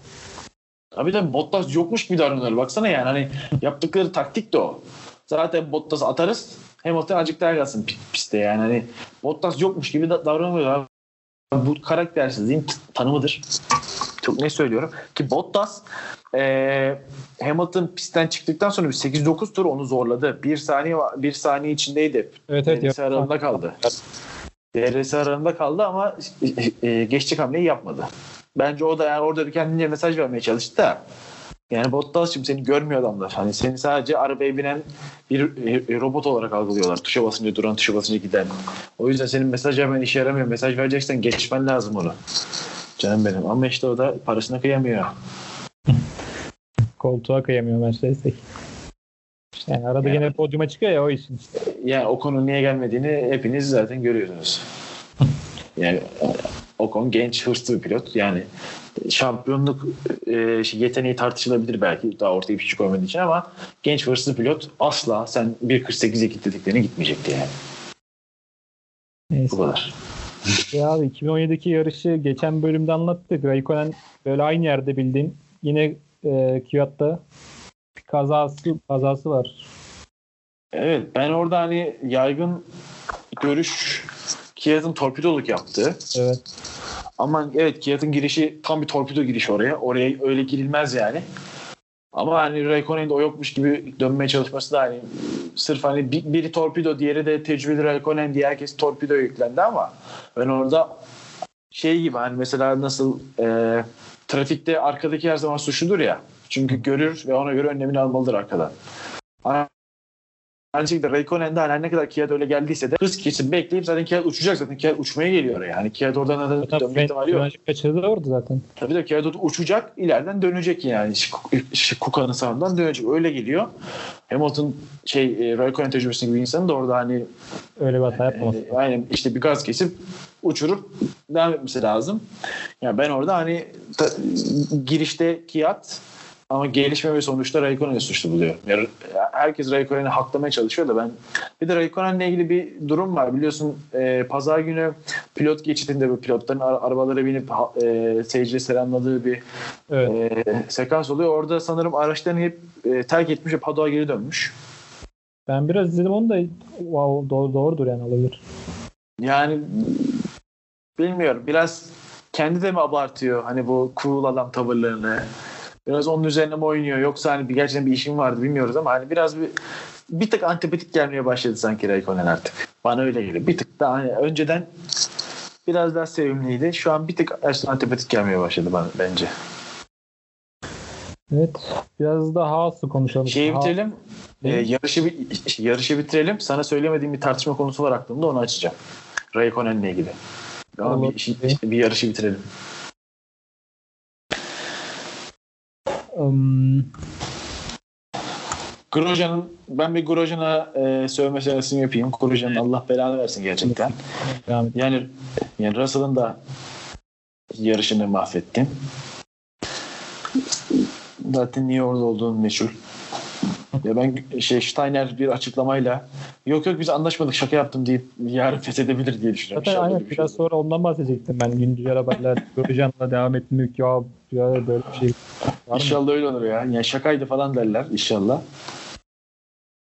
Abi de Bottas yokmuş gibi davranıyorlar. Baksana yani hani yaptıkları taktik de o. Zaten Bottas atarız. Hamilton azıcık daha kalsın pistte yani. Hani Bottas yokmuş gibi davranıyorlar. Bu karaktersizliğin tanımıdır. Çok ne söylüyorum. Ki Bottas e, Hamilton pistten çıktıktan sonra bir 8-9 tur onu zorladı. Bir saniye bir saniye içindeydi. Evet evet. DRS aralığında kaldı. DRS aralığında kaldı ama e, geçecek hamleyi yapmadı. Bence o da yani orada bir kendince mesaj vermeye çalıştı da yani Bottas şimdi seni görmüyor adamlar. Hani seni sadece arabaya binen bir e, robot olarak algılıyorlar. Tuşa basınca duran, tuşa basınca giden. O yüzden senin mesaj vermen işe yaramıyor. Mesaj vereceksen geçmen lazım onu. Canım benim. Ama işte o da parasına kıyamıyor. Koltuğa kıyamıyor Mercedes'teki. Yani arada yani, yine podyuma çıkıyor ya o işin işte. Yani o konu niye gelmediğini hepiniz zaten görüyorsunuz. yani Ocon genç hırslı bir pilot. Yani şampiyonluk e, yeteneği tartışılabilir belki daha ortaya bir küçük olmadığı için ama genç hırslı pilot asla sen 1.48'e dediklerine gitmeyecekti yani. Neyse. Bu kadar. Ya abi 2017'deki yarışı geçen bölümde anlattık. Raikkonen böyle aynı yerde bildiğin yine e, bir kazası kazası var. Evet ben orada hani yaygın görüş Kiat'ın torpidoluk yaptı. Evet. Ama evet Kiat'ın girişi tam bir torpido girişi oraya. Oraya öyle girilmez yani. Ama hani Raikkonen'de o yokmuş gibi dönmeye çalışması da hani sırf hani biri torpido diğeri de tecrübeli Raikkonen diye herkes torpido yüklendi ama ben orada şey gibi hani mesela nasıl e, trafikte arkadaki her zaman suçludur ya. Çünkü görür ve ona göre önlemini almalıdır arkadan. Aynı şekilde Raikkonen'de her ne kadar Kiat öyle geldiyse de hız kesip bekleyip zaten Kiat uçacak zaten. Kiat uçmaya geliyor oraya. Yani Kiat oradan da dönme ihtimali yok. Kaçırdı orada zaten. Tabii de Kiat uçacak ileriden dönecek yani. Kuka'nın sağından dönecek. Öyle geliyor. Hamilton şey e, Raikkonen tecrübesinde bir insanın da orada hani öyle bir hata yapmaması. E, aynen işte bir gaz kesip uçurup devam etmesi lazım. Yani ben orada hani ta, girişte Kiat ama gelişme ve sonuçta Raikkonen'i suçlu buluyor. Yani herkes Raikkonen'i haklamaya çalışıyor da ben bir de Raikkonen'le ilgili bir durum var. Biliyorsun e, pazar günü pilot geçitinde bu pilotların arabalara binip e, seyirciye selamladığı bir evet. e, sekans oluyor. Orada sanırım araçlarını hep e, terk etmiş ve paddock'a geri dönmüş. Ben biraz izledim onu da wow, doğru, doğrudur yani olabilir. Yani bilmiyorum. Biraz kendi de mi abartıyor hani bu cool adam tavırlarını? Biraz onun üzerine mi oynuyor yoksa hani bir gerçekten bir işim vardı bilmiyoruz ama hani biraz bir bir tık antipatik gelmeye başladı sanki Raikkonen artık. Bana öyle geliyor. Bir tık daha hani önceden biraz daha sevimliydi. Şu an bir tık antipatik gelmeye başladı bana bence. Evet. Biraz daha Haas'ı konuşalım. Şeyi bitirelim. Ee, yarışı yarışı bitirelim. Sana söylemediğim bir tartışma konusu var aklımda onu açacağım. Raikkonen'le ilgili. Ama bir, bir yarışı bitirelim. Um, Grosjean'ın ben bir Grosjean'a e, sövme senesini yapayım. Grosjean'ın Allah belanı versin gerçekten. Yani yani Russell'ın da yarışını mahvettin. Zaten niye orada olduğunu meşhur. Ya ben şey Steiner bir açıklamayla yok yok biz anlaşmadık şaka yaptım deyip yarın feshedebilir diye düşünüyorum. Zaten aynen şey biraz sonra ondan bahsedecektim ben güncel haberler Göreceğim'le devam etmek ya, ya böyle bir şey. Var inşallah mı? öyle olur ya. Yani şakaydı falan derler inşallah.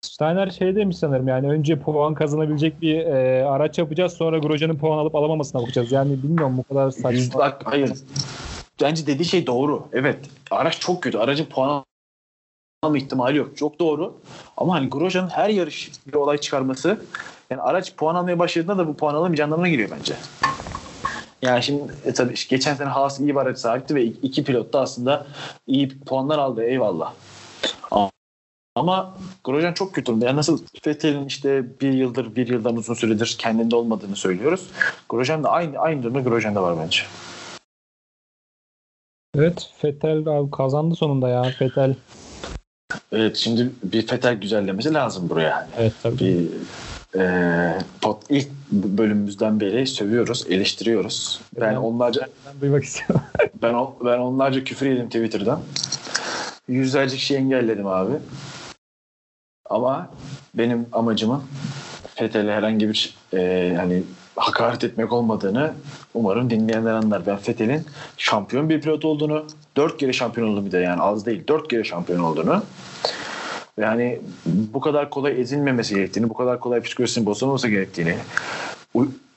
Steiner şey demiş sanırım yani önce puan kazanabilecek bir e, araç yapacağız sonra Grosjean'ın puan alıp alamamasına bakacağız. Yani bilmiyorum bu kadar saçma. Hayır. Bence dediği şey doğru. Evet. Araç çok kötü. Aracın puan alma ihtimali yok. Çok doğru. Ama hani Grosjean'ın her yarış bir olay çıkarması yani araç puan almaya başladığında da bu puan alamayacağı anlamına geliyor bence. Yani şimdi e, tabii geçen sene Haas iyi bir araç sahipti ve iki pilot da aslında iyi puanlar aldı eyvallah. Ama, ama Grosjean çok kötü durumda. Yani nasıl Vettel'in işte bir yıldır, bir yıldan uzun süredir kendinde olmadığını söylüyoruz. Grosjean da aynı, aynı durumda Grosjean'da var bence. Evet Vettel abi kazandı sonunda ya Vettel. Evet şimdi bir Vettel güzellemesi lazım buraya. Evet tabii. Bir, e, pot, ilk bölümümüzden beri sövüyoruz, eleştiriyoruz. Ben, ben onlarca ben duymak istiyorum. ben ben onlarca küfür yedim Twitter'dan. Yüzlerce kişi engelledim abi. Ama benim amacımın Fethel'e herhangi bir e, hani hakaret etmek olmadığını umarım dinleyenler anlar. Ben Fethel'in şampiyon bir pilot olduğunu, dört kere şampiyon olduğunu bir de yani az değil, dört kere şampiyon olduğunu yani bu kadar kolay ezilmemesi gerektiğini, bu kadar kolay psikolojisinin bozulmaması gerektiğini,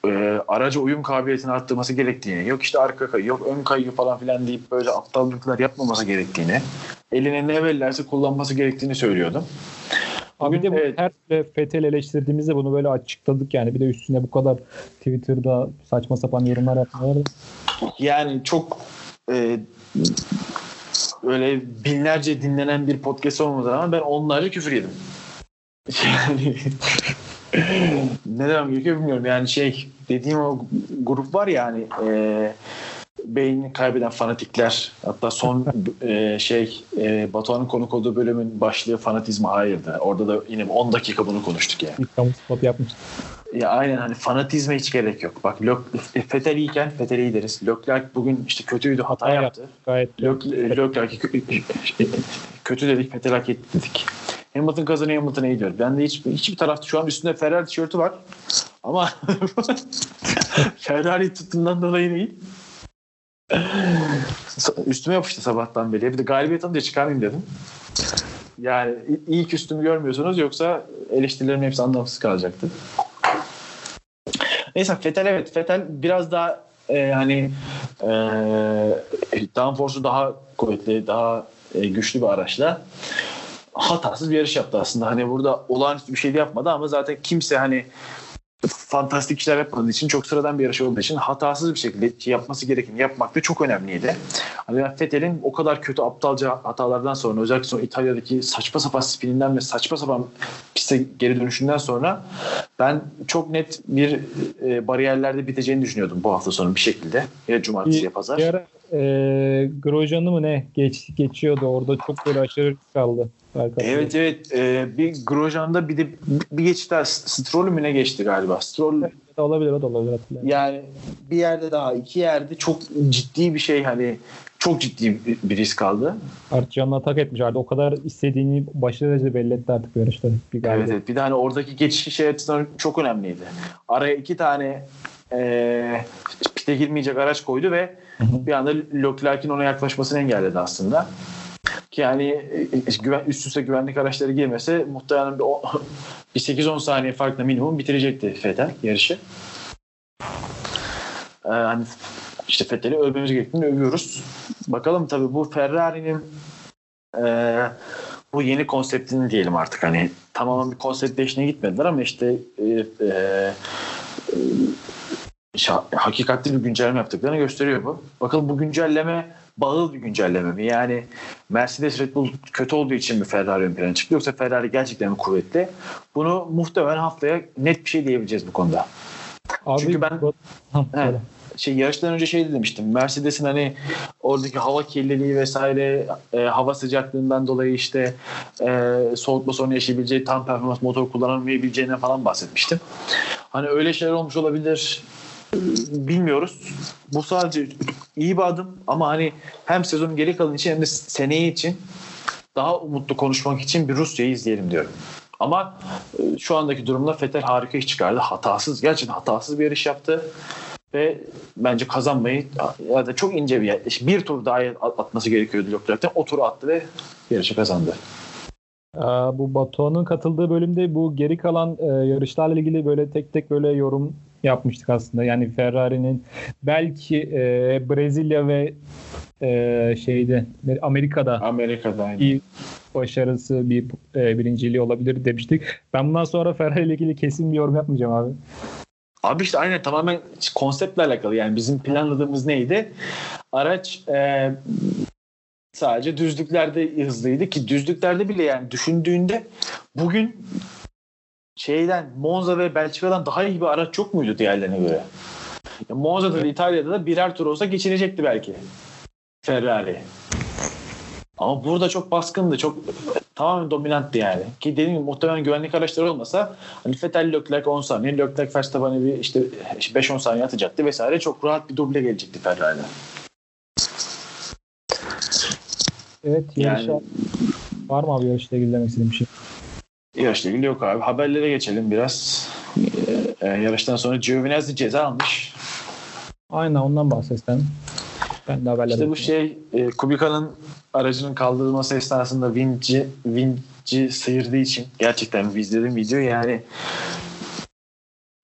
e, araca uyum kabiliyetini arttırması gerektiğini, yok işte arka kayıyor, yok ön kayıyor falan filan deyip böyle aptallıklar yapmaması gerektiğini, eline ne verirlerse kullanması gerektiğini söylüyordum. Abi de bu evet. her Fettel eleştirdiğimizde bunu böyle açıkladık yani. Bir de üstüne bu kadar Twitter'da saçma sapan yorumlar yapmaları. Yani çok e, öyle binlerce dinlenen bir podcast olmadı ama ben onlarca küfür yedim. Yani ne demem gerekiyor bilmiyorum. Yani şey dediğim o grup var ya hani e, beynini kaybeden fanatikler hatta son e, şey e, Batuhan'ın konuk olduğu bölümün başlığı fanatizme hayırdı. Orada da yine 10 dakika bunu konuştuk yani. Bir kamu yapmıştık. Ya aynen hani fanatizme hiç gerek yok. Bak Lök, Fetel iyiken Fetel iyi deriz. Leclerc bugün işte kötüydü hata yaptı. Gayet Lök- Leclerc'i kö- kötü dedik Fetel hak etti dedik. Hamilton kazanıyor Hamilton'a iyi diyor. Ben de hiç, hiçbir tarafta şu an üstünde Ferrari tişörtü var. Ama Ferrari tuttuğundan dolayı değil. Üstüme yapıştı sabahtan beri. Bir de galibiyet alınca çıkarmayayım dedim. Yani ki üstümü görmüyorsunuz yoksa eleştirilerim hepsi anlamsız kalacaktı. Neyse Fetel evet. Fetel biraz daha e, hani e, downforce'u daha kuvvetli, daha e, güçlü bir araçla hatasız bir yarış yaptı aslında. Hani burada olağanüstü bir şey de yapmadı ama zaten kimse hani fantastik işler yapmadığı için çok sıradan bir yarış olduğu için hatasız bir şekilde yapması gerekeni yapmak da çok önemliydi. Hani ben Vettel'in o kadar kötü aptalca hatalardan sonra özellikle son İtalya'daki saçma sapan spininden ve saçma sapan piste geri dönüşünden sonra ben çok net bir e, bariyerlerde biteceğini düşünüyordum bu hafta sonu bir şekilde. Ya cumartesi ya pazar. Bir ara e, Grosjean'ı mı ne geç, geçiyordu orada çok böyle aşırı kaldı. Arkadaşlar. Evet evet Ee, bir Grosjean'da bir de bir geçti daha Stroll'ü mü ne geçti galiba. Stroll da olabilir o da olabilir hatırlıyorum. yani bir yerde daha iki yerde çok ciddi bir şey hani çok ciddi bir, bir risk aldı. Artık canına tak etmiş artık. O kadar istediğini başarı derecede belli etti artık bu yarışta. Bir Evet, galibiyet. evet. Bir de hani oradaki geçiş şey açısından çok önemliydi. Araya iki tane e, pite girmeyecek araç koydu ve bir anda Leclerc'in ona yaklaşmasını engelledi aslında. Ki yani e, güven, üst üste güvenlik araçları girmese muhtemelen bir, bir 8-10 saniye farkla minimum bitirecekti Vettel yarışı. Ee, hani işte Vettel'i övmemiz gerektiğini övüyoruz. Bakalım tabii bu Ferrari'nin e, bu yeni konseptini diyelim artık hani tamamen bir konsept değişine gitmediler ama işte e, e, e, hakikatli bir güncelleme yaptıklarını gösteriyor bu. Bakalım bu güncelleme bağıl bir güncelleme mi? Yani Mercedes Red Bull kötü olduğu için mi Ferrari ön plana çıktı yoksa Ferrari gerçekten mi kuvvetli? Bunu muhtemelen haftaya net bir şey diyebileceğiz bu konuda. Abi, Çünkü ben- söyle. şey yarıştan önce şey demiştim. Mercedes'in hani oradaki hava kirliliği vesaire e, hava sıcaklığından dolayı işte e, soğutma sorunu yaşayabileceği tam performans motor kullanamayabileceğinden falan bahsetmiştim. Hani öyle şeyler olmuş olabilir bilmiyoruz. Bu sadece iyi bir adım ama hani hem sezonun geri kalan için hem de seneye için daha umutlu konuşmak için bir Rusya'yı izleyelim diyorum. Ama e, şu andaki durumda Vettel harika iş çıkardı. Hatasız, gerçekten hatasız bir yarış yaptı ve bence kazanmayı ya da çok ince bir yer. bir tur daha atması gerekiyordu Leclerc'ten. O turu attı ve yarışı kazandı. Bu Batuhan'ın katıldığı bölümde bu geri kalan e, yarışlarla ilgili böyle tek tek böyle yorum yapmıştık aslında. Yani Ferrari'nin belki e, Brezilya ve e, şeyde Amerika'da Amerika'da aynı. bir başarısı bir e, birinciliği olabilir demiştik. Ben bundan sonra Ferrari ile ilgili kesin bir yorum yapmayacağım abi. Abi işte aynen tamamen konseptle alakalı. Yani bizim planladığımız neydi? Araç e, sadece düzlüklerde hızlıydı ki düzlüklerde bile yani düşündüğünde bugün şeyden Monza ve Belçika'dan daha iyi bir araç yok muydu diğerlerine göre? Ya Monza'da da İtalya'da da birer tur olsa geçirecekti belki Ferrari. Ama burada çok baskındı. Çok tamamen dominanttı yani. Ki dediğim gibi muhtemelen güvenlik araçları olmasa hani Vettel Leclerc 10 saniye, Leclerc Verstappen'e bir işte 5-10 saniye atacaktı vesaire. Çok rahat bir duble gelecekti Ferrari'den. Evet yarışa Yani var mı abi yarışla ilgili demek istediğim bir şey? Yarışla ilgili yok abi. Haberlere geçelim biraz. Ee, yarıştan sonra Giovinazzi ceza almış. Aynen ondan bahsetsen. Ben de haberlere İşte bu şey e, Kubica'nın aracının kaldırılması esnasında vinci, vinci sıyırdığı için gerçekten izlediğim video yani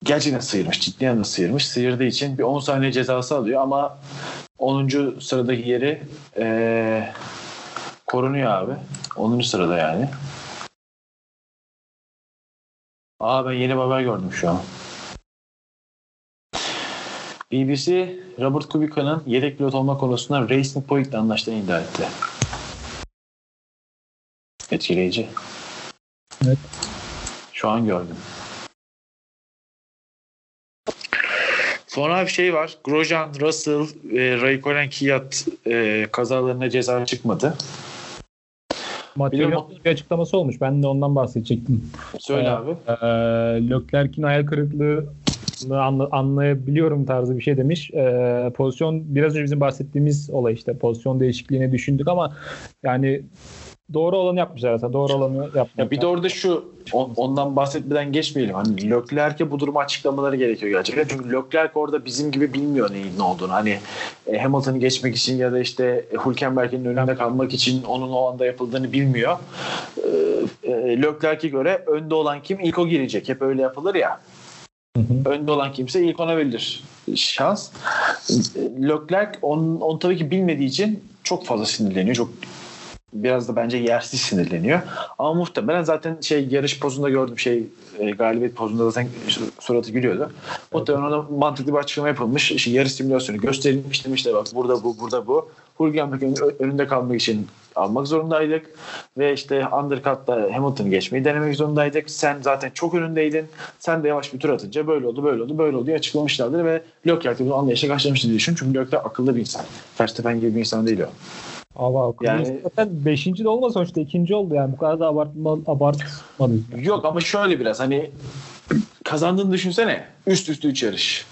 gerçekten sıyırmış. Ciddi anlamda sıyırmış. Sıyırdığı için bir 10 saniye cezası alıyor ama 10. sıradaki yeri e, korunuyor abi. 10. sırada yani. Aa ben yeni bir haber gördüm şu an. BBC Robert Kubica'nın yedek pilot olma konusunda Racing Point'le anlaştığını iddia etti. Etkileyici. Evet. Şu an gördüm. Sonra bir şey var. Grosjean, Russell, e, Raikkonen, Kvyat e, kazalarına ceza çıkmadı. Materyal'ın bir açıklaması olmuş. Ben de ondan bahsedecektim. Söyle Evet. abi. Ee, Leclerc'in hayal kırıklığı anla- anlayabiliyorum tarzı bir şey demiş. Ee, pozisyon biraz önce bizim bahsettiğimiz olay işte pozisyon değişikliğini düşündük ama yani doğru olanı yapmışlar aslında. Doğru olanı yapmışlar. Ya bir de orada şu on- ondan bahsetmeden geçmeyelim. Hani Leclerc'e bu durumu açıklamaları gerekiyor gerçekten. Çünkü Leclerc orada bizim gibi bilmiyor neyin ne olduğunu. Hani e, Hamilton'ı geçmek için ya da işte Hülkenberg'in önünde kalmak için onun o anda yapıldığını bilmiyor. E, e, Leclerc'e göre önde olan kim ilk o girecek. Hep öyle yapılır ya. Hı hı. Önde olan kimse ilk ona verilir şans. Leclerc onu, onu tabii ki bilmediği için çok fazla sinirleniyor. Çok biraz da bence yersiz sinirleniyor. Ama muhtemelen zaten şey yarış pozunda gördüm şey e, galibiyet pozunda zaten suratı gülüyordu. Muhtemelen ona mantıklı bir açıklama yapılmış. İşte yarış simülasyonu gösterilmiş demişler bak burada bu burada bu. Hülkenberg'in önünde kalmak için almak zorundaydık ve işte undercut'ta Hamilton'ı geçmeyi denemek zorundaydık. Sen zaten çok önündeydin. Sen de yavaş bir tur atınca böyle oldu, böyle oldu, böyle oldu diye açıklamışlardır ve Leclerc de bunu anlayışla karşılamıştır diye düşünüyorum. Çünkü Leclerc akıllı bir insan. Verstappen gibi bir insan değil o. Allah Yani- zaten 5. de olmasa sonuçta ikinci oldu yani bu kadar da abartma, abartmadı. Yok ama şöyle biraz hani kazandığını düşünsene. Üst üste 3 yarış.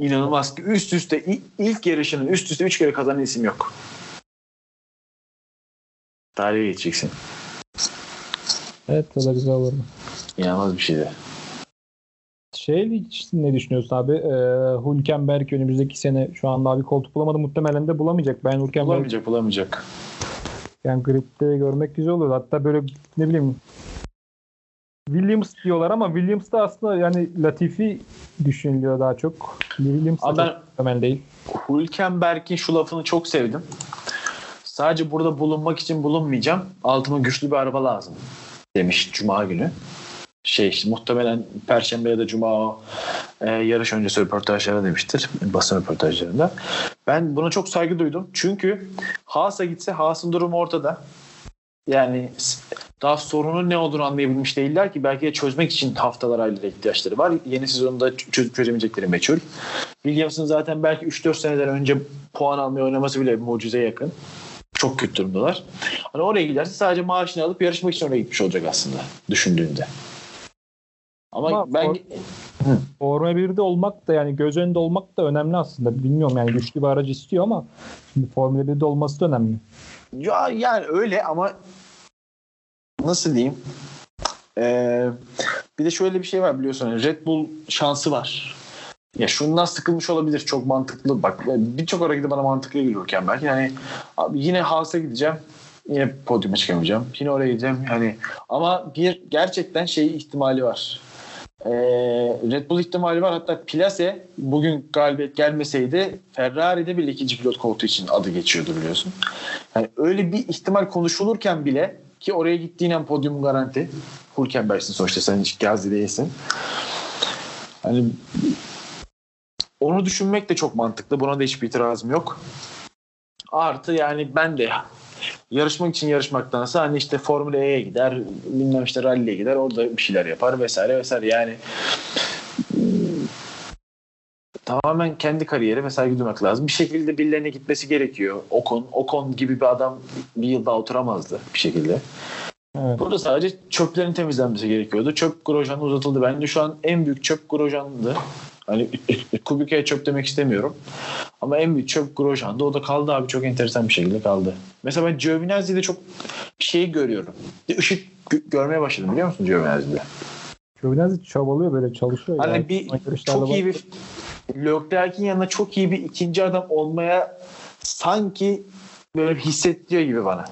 İnanılmaz ki üst üste ilk yarışının üst üste 3 kere kazanan isim yok. Tarihe geçeceksin. Evet o da güzel olur. İnanılmaz bir şeydi. Şey ne düşünüyorsun abi? Ee, Hülkenberg önümüzdeki sene şu anda abi koltuk bulamadı. Muhtemelen de bulamayacak. Ben Hülkenberg Bulamayacak bulamayacak. yani gridde görmek güzel olur. Hatta böyle ne bileyim Williams diyorlar ama Williams da aslında yani Latifi düşünülüyor daha çok. Williams da muhtemel değil. Hülkenberg'in şu lafını çok sevdim. Sadece burada bulunmak için bulunmayacağım. Altıma güçlü bir araba lazım demiş Cuma günü. Şey işte muhtemelen Perşembe ya da Cuma e, yarış öncesi röportajlara demiştir. Basın röportajlarında. Ben buna çok saygı duydum. Çünkü Haas'a gitse Haas'ın durumu ortada. Yani daha sorunun ne olduğunu anlayabilmiş değiller ki. Belki de çözmek için haftalar aylara ihtiyaçları var. Yeni sezonda çözemeyecekleri meçhul. Williams'ın zaten belki 3-4 seneden önce puan almaya oynaması bile bir mucizeye yakın. Çok kötü durumdalar. Hani oraya giderse sadece maaşını alıp yarışmak için oraya gitmiş olacak aslında düşündüğünde. Ama, Ama ben for- Formula 1'de olmak da yani göz önünde olmak da önemli aslında. Bilmiyorum yani güçlü bir aracı istiyor ama şimdi Formula 1'de olması da önemli. ya yani öyle ama nasıl diyeyim? Ee, bir de şöyle bir şey var biliyorsun. Red Bull şansı var. Ya şundan sıkılmış olabilir. Çok mantıklı. Bak birçok gidip bana mantıklı geliyorken belki. Yani abi yine Haas'a gideceğim. Yine podyuma çıkamayacağım. Yine oraya gideceğim. Yani ama bir gerçekten şey ihtimali var. Ee, Red Bull ihtimali var. Hatta Plase bugün galibiyet gelmeseydi Ferrari'de bir ikinci pilot koltuğu için adı geçiyordu biliyorsun. Yani öyle bir ihtimal konuşulurken bile ki oraya gittiğin an podyum garanti. Hülkenberg'sin sonuçta sen hiç Gazi değilsin. Hani onu düşünmek de çok mantıklı. Buna da hiçbir itirazım yok. Artı yani ben de yarışmak için yarışmaktansa hani işte Formula E'ye gider, bilmem işte rally'e gider, orada bir şeyler yapar vesaire vesaire. Yani hmm, tamamen kendi kariyeri mesela güdürmek lazım. Bir şekilde birilerine gitmesi gerekiyor. Ocon, Ocon gibi bir adam bir yıl daha oturamazdı bir şekilde. Evet. Burada sadece çöplerin temizlenmesi gerekiyordu. Çöp Grosjean uzatıldı. Bence şu an en büyük çöp Grosjean'dı. Hani Kubica'ya çöp demek istemiyorum. Ama en büyük çöp Grosjean'da. O da kaldı abi. Çok enteresan bir şekilde kaldı. Mesela ben Giovinazzi'de çok şey görüyorum. Bir ışık gö- görmeye başladım biliyor musun Giovinazzi'de? Giovinazzi çabalıyor böyle çalışıyor. Hani yani. bir çok iyi bir Leclerc'in yanına çok iyi bir ikinci adam olmaya sanki böyle hissettiriyor gibi bana.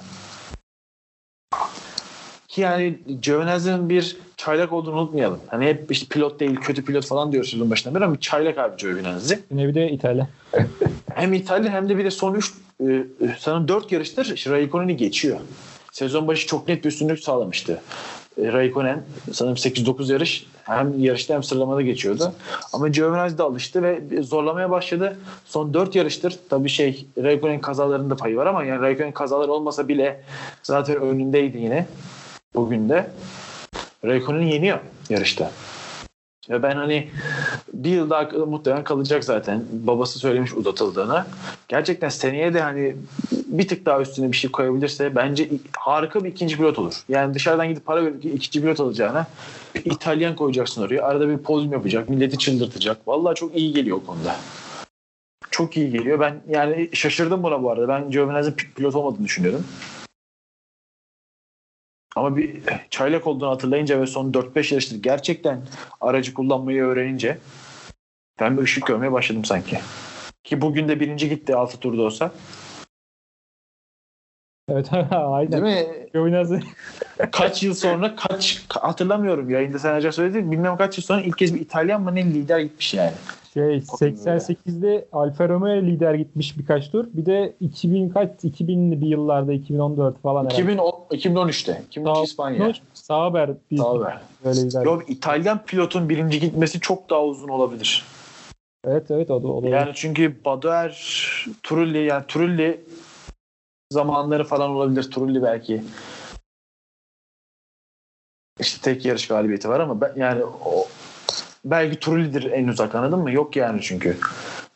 Ki yani Giovinazzi'nin bir çaylak olduğunu unutmayalım. Hani hep işte pilot değil, kötü pilot falan diyoruz sezon başından beri ama çaylak abi Giovinazzi. Yine bir de İtalya. Hem İtalya hem de bir de son 3 sanırım 4 yarıştır Raikkonen'i geçiyor. Sezon başı çok net bir üstünlük sağlamıştı. E, Raikkonen sanırım 8-9 yarış hem yarışta hem sıralamada geçiyordu. Ama Giovinazzi de alıştı ve zorlamaya başladı. Son 4 yarıştır tabii şey Raikkonen kazalarında payı var ama yani Raikkonen kazaları olmasa bile zaten önündeydi yine bugün de. Raikkonen yeniyor yarışta. Ve ben hani bir yıl daha muhtemelen kalacak zaten. Babası söylemiş uzatıldığını. Gerçekten seneye de hani bir tık daha üstüne bir şey koyabilirse bence harika bir ikinci pilot olur. Yani dışarıdan gidip para verip ikinci pilot alacağına İtalyan koyacaksın oraya. Arada bir podyum yapacak. Milleti çıldırtacak. Vallahi çok iyi geliyor o konuda. Çok iyi geliyor. Ben yani şaşırdım buna bu arada. Ben Giovinazzi'nin pilot olmadığını düşünüyorum. Ama bir çaylak olduğunu hatırlayınca ve son 4-5 yarıştır gerçekten aracı kullanmayı öğrenince ben bir ışık görmeye başladım sanki. Ki bugün de birinci gitti 6 turda olsa. Evet aynen. Değil mi? Giovinazzi Kaç yıl sonra kaç hatırlamıyorum yayında sen önce söyledin. Bilmem kaç yıl sonra ilk kez bir İtalyan mı ne lider gitmiş yani. Şey 88'de Alfa Romeo lider gitmiş birkaç tur. Bir de 2000 kaç 2000'li bir yıllarda 2014 falan herhalde. 2010, 2013'te. 2013 İspanya. Sauber bir Sauber. böyle lider. Yo, İtalyan pilotun birinci gitmesi çok daha uzun olabilir. Evet evet o da olabilir. Yani çünkü Badoer, Trulli yani Trulli zamanları falan olabilir. Trulli belki işte tek yarış galibiyeti var ama ben, yani o, belki Trulli'dir en uzak anladın mı? Yok yani çünkü.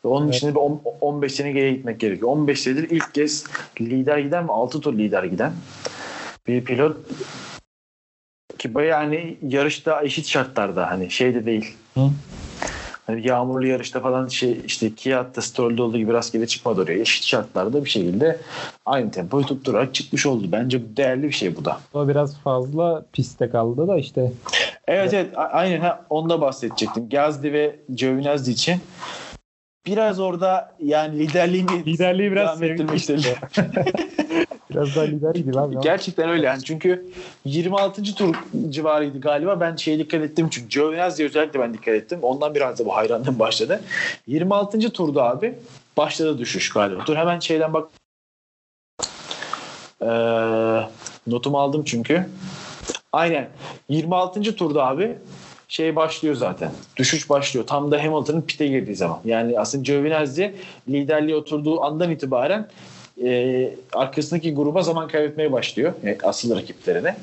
Onun Evet. için de bir on- 15 sene geriye gitmek gerekiyor. 15 senedir ilk kez lider giden ve 6 tur lider giden bir pilot ki bayağı hani yarışta eşit şartlarda hani şeyde değil. Hı. Hani yağmurlu yarışta falan şey işte Kiat'ta Stroll'de olduğu gibi rastgele çıkmadı oraya. Eşit şartlarda bir şekilde aynı tempoyu tutturarak çıkmış oldu. Bence değerli bir şey bu da. O biraz fazla piste kaldı da işte. Evet evet aynen ha, onda bahsedecektim. Gazdi ve Giovinazzi için biraz orada yani liderliğini Liderliği biraz devam ettirmek sevmiş. istediler. Biraz daha lider gibi abi. Gerçekten öyle yani çünkü 26. tur civarıydı galiba. Ben şeye dikkat ettim çünkü Giovinazzi özellikle ben dikkat ettim. Ondan biraz da bu hayranlığım başladı. 26. turda abi başladı düşüş galiba. Dur hemen şeyden bak. Ee, notumu aldım çünkü. Aynen. 26. turda abi şey başlıyor zaten. Düşüş başlıyor. Tam da Hamilton'ın pite girdiği zaman. Yani aslında Giovinazzi liderliğe oturduğu andan itibaren e, arkasındaki gruba zaman kaybetmeye başlıyor. Yani asıl rakiplerine.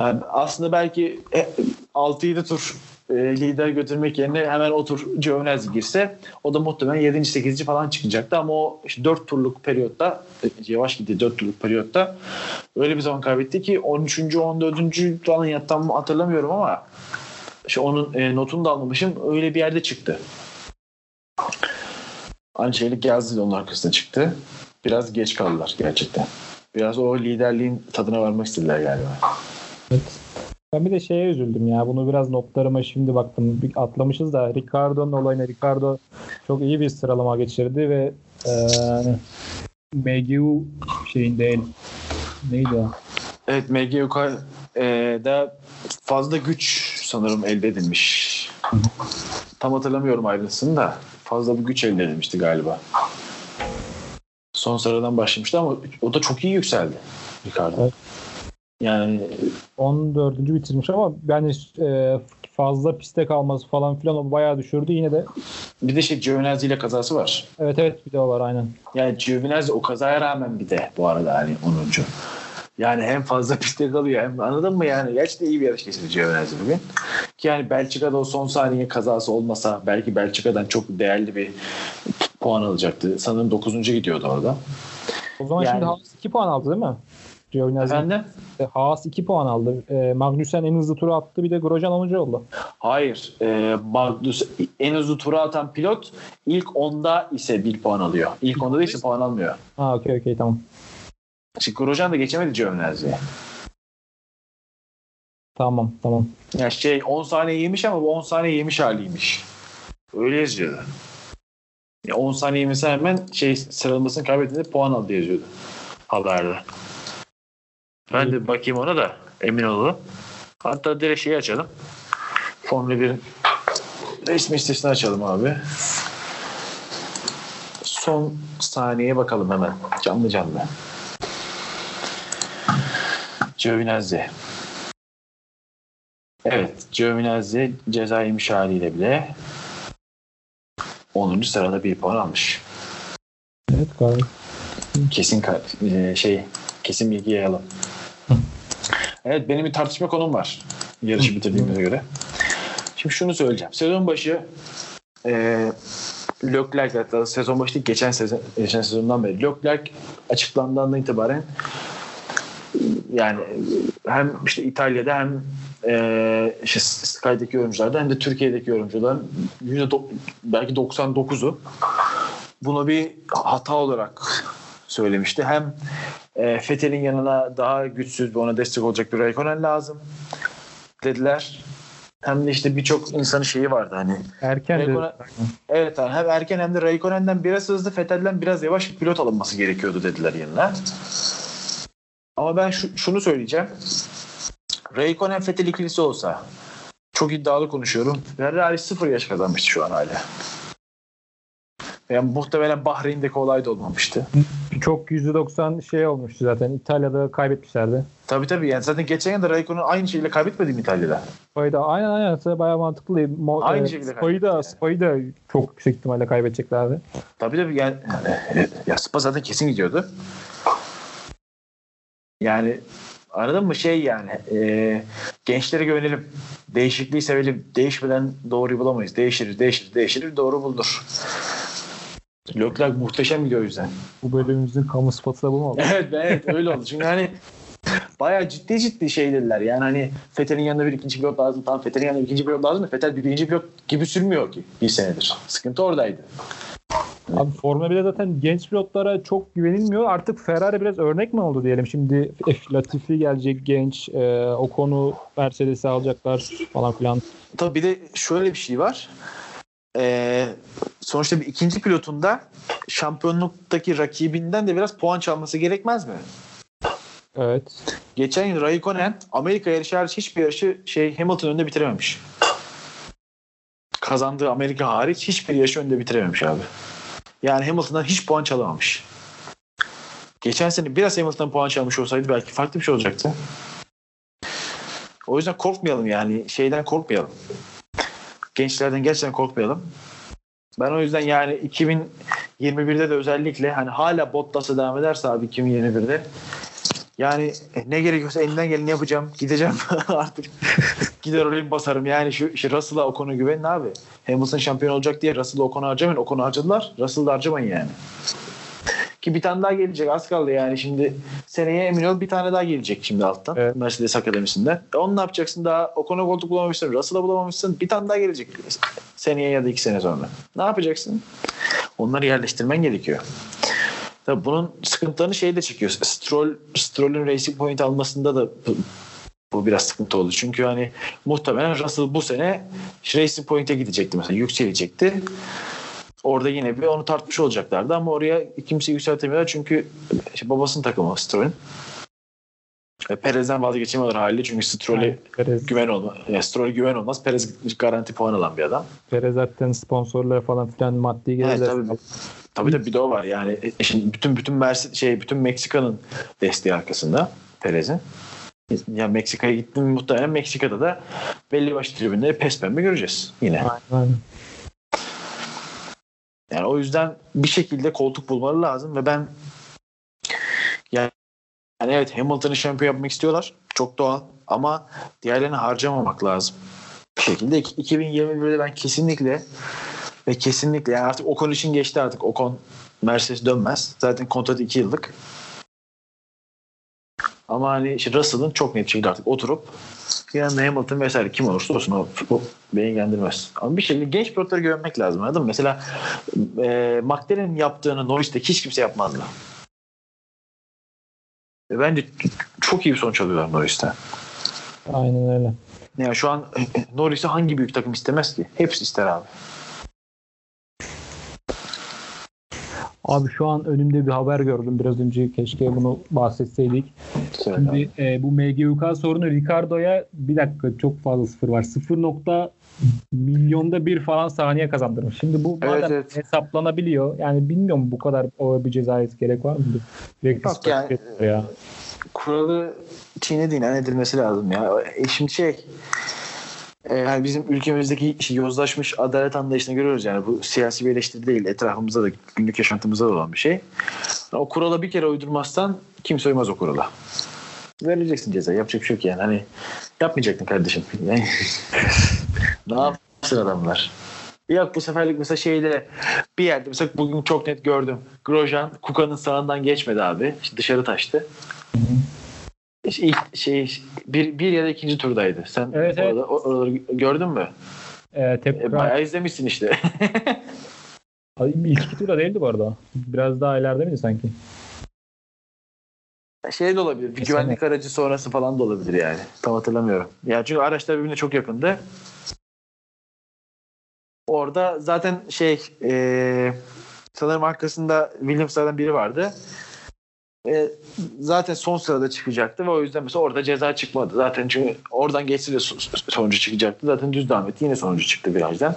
Yani aslında belki e, 6-7 tur e, lider götürmek yerine hemen o tur Giovinazzi girse o da muhtemelen 7. 8. falan çıkacaktı ama o işte 4 turluk periyotta e, yavaş gitti 4 turluk periyotta öyle bir zaman kaybetti ki 13. 14. falan ya tam hatırlamıyorum ama işte onun e, notunu da almamışım öyle bir yerde çıktı. Aynı şeylik Gazi de onun arkasına çıktı. Biraz geç kaldılar gerçekten. Biraz o liderliğin tadına varmak istediler galiba. Evet. Ben bir de şeye üzüldüm ya. Bunu biraz notlarıma şimdi baktım. Bir atlamışız da Ricardo'nun olayına. Ricardo çok iyi bir sıralama geçirdi ve e, MGU şeyinde el neydi o? Evet MGUK e, da fazla güç sanırım elde edilmiş. Tam hatırlamıyorum ayrıntısını da fazla bir güç elde edilmişti galiba. Son sıradan başlamıştı ama o da çok iyi yükseldi Ricardo. Evet. Yani 14. bitirmiş ama yani e, fazla piste kalması falan filan o bayağı düşürdü. Yine de bir de şey Giovinazzi ile kazası var. evet evet bir de o var aynen. Yani Giovinazzi o kazaya rağmen bir de bu arada hani 10. Yani hem fazla pistte kalıyor hem anladın mı yani? Gerçekten iyi bir yarış geçirdi Giovinazzi bugün. Ki yani Belçika'da o son saniye kazası olmasa belki Belçika'dan çok değerli bir puan alacaktı. Sanırım 9. gidiyordu orada. O zaman Yani- şimdi Haas 2 puan aldı değil mi? Giovinazzi. Efendim? E, Haas 2 puan aldı. E, Magnussen en hızlı turu attı. Bir de Grosjean 10. oldu. Hayır. E, Magnus en hızlı tura atan pilot ilk onda ise bir puan alıyor. İlk onda değilse puan almıyor. Ha okey okey tamam. Şimdi Grosjean da geçemedi Giovinazzi'ye. Tamam tamam. Ya şey 10 saniye yemiş ama bu 10 saniye yemiş haliymiş. Öyle yazıyordu. Ya 10 saniye yemesi hemen şey sıralamasını kaybettiğinde puan aldı yazıyordu haberde. Ben de bakayım ona da emin olalım. Hatta direkt şeyi açalım. Formula 1'in resmi sitesini açalım abi. Son saniyeye bakalım hemen. Canlı canlı. Giovinazzi. Evet. Giovinazzi ceza yemiş haliyle bile 10. sırada bir puan almış. Evet gayet. Kesin e, şey kesin bilgi yayalım. Evet benim bir tartışma konum var. Yarışı bitirdiğimize göre. Şimdi şunu söyleyeceğim. Sezon başı e, Leclerc hatta sezon başı değil geçen sezon geçen sezondan beri Leclerc açıklandığından itibaren yani hem işte İtalya'da hem e, işte Sky'daki yorumcularda hem de Türkiye'deki yorumcuların yüzde do- belki 99'u bunu bir hata olarak söylemişti. Hem e, Fethel'in yanına daha güçsüz ve ona destek olacak bir Raikkonen lazım dediler. Hem de işte birçok insanın şeyi vardı hani. Erken Raikkonen- Evet abi, hem erken hem de Raikkonen'den biraz hızlı Fethel'den biraz yavaş bir pilot alınması gerekiyordu dediler yanına. Ama ben şu, şunu söyleyeceğim. Raikkonen Fettel ikilisi olsa çok iddialı konuşuyorum. Ferrari sıfır yaş kazanmıştı şu an hala. Yani muhtemelen Bahreyn'deki olay da olmamıştı. çok %90 şey olmuştu zaten. İtalya'da kaybetmişlerdi. Tabii tabii yani zaten geçen yıl da Raikkonen aynı şeyle kaybetmedi mi İtalya'da? Spa'yı da aynen aynen size bayağı mantıklı. Mo, Aynı e, şekilde Spa'yı da, kaybetti Spa'yı da çok yüksek ihtimalle kaybedeceklerdi. Tabii tabii yani ya Spa zaten kesin gidiyordu. Yani anladın mı şey yani e, gençlere güvenelim. Değişikliği sevelim. Değişmeden doğruyu bulamayız. Değişiriz, değişiriz, değişiriz. Doğru bulunur. Leclerc muhteşem gidiyor o yüzden. Bu bölümümüzün kamu spotu da bu mu oldu? evet evet öyle oldu. Çünkü hani bayağı ciddi ciddi şey dediler. Yani hani Fethel'in yanında bir ikinci pilot lazım. Tamam Fethel'in yanında bir ikinci pilot lazım da Fethel bir birinci pilot gibi sürmüyor ki bir senedir. Sıkıntı oradaydı. Abi Formula 1'de zaten genç pilotlara çok güvenilmiyor. Artık Ferrari biraz örnek mi oldu diyelim. Şimdi F. Latifi gelecek genç. E, o konu Mercedes'i alacaklar falan filan. Tabii bir de şöyle bir şey var. Ee, sonuçta bir ikinci pilotunda şampiyonluktaki rakibinden de biraz puan çalması gerekmez mi? Evet. Geçen yıl Raikkonen Amerika yarışı hariç hiçbir yarışı şey Hamilton önünde bitirememiş. Kazandığı Amerika hariç hiçbir yarışı önünde bitirememiş abi. Yani Hamilton'dan hiç puan çalamamış. Geçen sene biraz Hamilton'dan puan çalmış olsaydı belki farklı bir şey olacaktı. O yüzden korkmayalım yani şeyden korkmayalım. Gençlerden gerçekten korkmayalım. Ben o yüzden yani 2021'de de özellikle hani hala Bottas'a devam ederse abi 2021'de yani ne gerekiyorsa elinden geleni yapacağım. Gideceğim artık. Gider oraya basarım. Yani şu, şu Russell'a Ocon'a güvenin abi. Hamilton şampiyon olacak diye Russell'a Ocon'a harcamayın. Ocon'u harcadılar. Russell'ı harcamayın yani. Ki bir tane daha gelecek. Az kaldı yani. Şimdi seneye emin ol bir tane daha gelecek şimdi alttan. Evet. Mercedes Akademisi'nden. E onu ne yapacaksın? Daha Ocon'a koltuk bulamamışsın. Russell'a bulamamışsın. Bir tane daha gelecek. Seneye ya da iki sene sonra. Ne yapacaksın? Onları yerleştirmen gerekiyor. Tabii bunun sıkıntılarını şey de çekiyor. Stroll, Stroll'ün Racing Point almasında da bu, biraz sıkıntı oldu. Çünkü hani muhtemelen Russell bu sene Racing Point'e gidecekti mesela. Yükselecekti. Orada yine bir onu tartmış olacaklardı ama oraya kimse yükseltemiyorlar çünkü işte babasının takımı Stroll'ün. Ve Perez'den vazgeçemiyorlar haliyle çünkü Stroll'e Yani güven olmaz. Yani Stroll'e güven olmaz. Perez garanti puan alan bir adam. Perez zaten sponsorlara falan filan maddi Evet, gelirler. tabii. Tabii de bir de o var. Yani e, şimdi bütün bütün Mersi, şey bütün Meksika'nın desteği arkasında Perez'in. Yani Meksika'ya gittim muhtemelen Meksika'da da belli başlı tribünleri pes pembe göreceğiz yine. Aynen. Yani o yüzden bir şekilde koltuk bulmaları lazım ve ben yani, yani evet Hamilton'ı şampiyon yapmak istiyorlar. Çok doğal ama diğerlerini harcamamak lazım. Bir şekilde 2021'de ben kesinlikle ve kesinlikle yani artık Ocon için geçti artık. Ocon Mercedes dönmez. Zaten kontrat 2 yıllık. Ama hani işte Russell'ın çok net şekilde artık oturup yanında Hamilton vesaire kim olursa olsun o, o beni ilgilendirmez. Ama bir şekilde genç pilotları güvenmek lazım anladın mı? Mesela e, McLaren'in yaptığını Norris'te hiç kimse yapmazdı. Ve bence çok iyi bir sonuç alıyorlar Norris'ten. Aynen öyle. Yani şu an Norris'i hangi büyük takım istemez ki? Hepsi ister abi. Abi şu an önümde bir haber gördüm biraz önce keşke bunu bahsetseydik. Şimdi e, bu MGUK sorunu Ricardo'ya bir dakika çok fazla sıfır var. 0 nokta milyonda bir falan saniye kazandırmış. Şimdi bu Evet, madem evet. hesaplanabiliyor. Yani bilmiyorum bu kadar o bir cezaya gerek var mı? Direkt Yok yani- ya. kuralı çiğnediğin an edilmesi lazım ya. E şimdi şey e, yani bizim ülkemizdeki işte yozlaşmış adalet anlayışını görüyoruz yani bu siyasi bir eleştiri değil etrafımızda da günlük yaşantımızda da olan bir şey. O kurala bir kere uydurmazsan kimse uymaz o kurala. Vereceksin ceza yapacak bir şey yok yani hani yapmayacaktın kardeşim. Ne yapsın adamlar? Yok bu seferlik mesela şeyde bir yerde mesela bugün çok net gördüm. Grosjean Kuka'nın sağından geçmedi abi. İşte dışarı taştı. İşte ilk şey bir, bir ya da ikinci turdaydı. Sen Evet, evet. orada, o- oraları gördün mü? E, E, tekrar bayağı izlemişsin işte. İlk iki turda değildi bu arada. Biraz daha ileride miydi sanki? şey de olabilir. Bir güvenlik aracı sonrası falan da olabilir yani. Tam hatırlamıyorum. Yani çünkü araçlar birbirine çok yakındı. Orada zaten şey e, sanırım arkasında Williams'lardan biri vardı. E, zaten son sırada çıkacaktı ve o yüzden mesela orada ceza çıkmadı. Zaten çünkü oradan geçse de so- sonucu çıkacaktı. Zaten düz devam etti. Yine sonucu çıktı virajdan.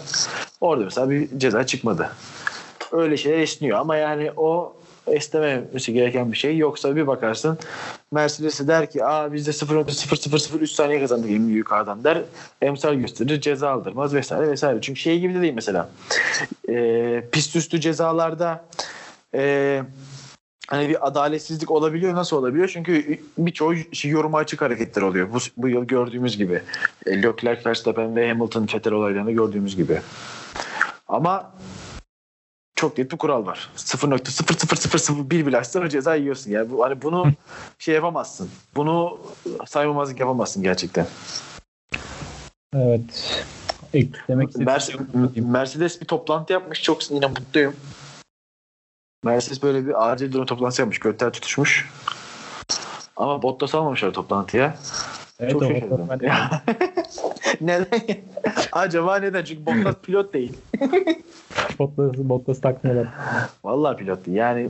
Orada mesela bir ceza çıkmadı. Öyle şeyler esniyor ama yani o esnememesi gereken bir şey. Yoksa bir bakarsın Mercedes'e der ki aa biz de 0.0003 saniye kazandık en büyük yukarıdan der. Emsal gösterir ceza aldırmaz vesaire vesaire. Çünkü şey gibi de değil mesela. E, pist üstü cezalarda e, hani bir adaletsizlik olabiliyor. Nasıl olabiliyor? Çünkü birçoğu şey, yoruma açık hareketler oluyor. Bu, bu yıl gördüğümüz gibi. E, Leclerc, Verstappen ve Hamilton, Vettel olaylarında gördüğümüz gibi. Ama çok net bir kural var. 0.00001 bile o ceza yiyorsun. Yani bu, hani bunu şey yapamazsın. Bunu saymamazlık yapamazsın gerçekten. Evet. Eklemek Mercedes, Mercedes bir toplantı yapmış. Çok yine mutluyum. Mercedes böyle bir acil durum toplantısı yapmış. Gökler tutuşmuş. Ama Bottas almamışlar toplantıya. Evet, Çok şaşırdım. neden? Acaba neden? Çünkü Bottas pilot değil. Bottas'ı Bottas takmıyorlar. Vallahi pilot değil. Yani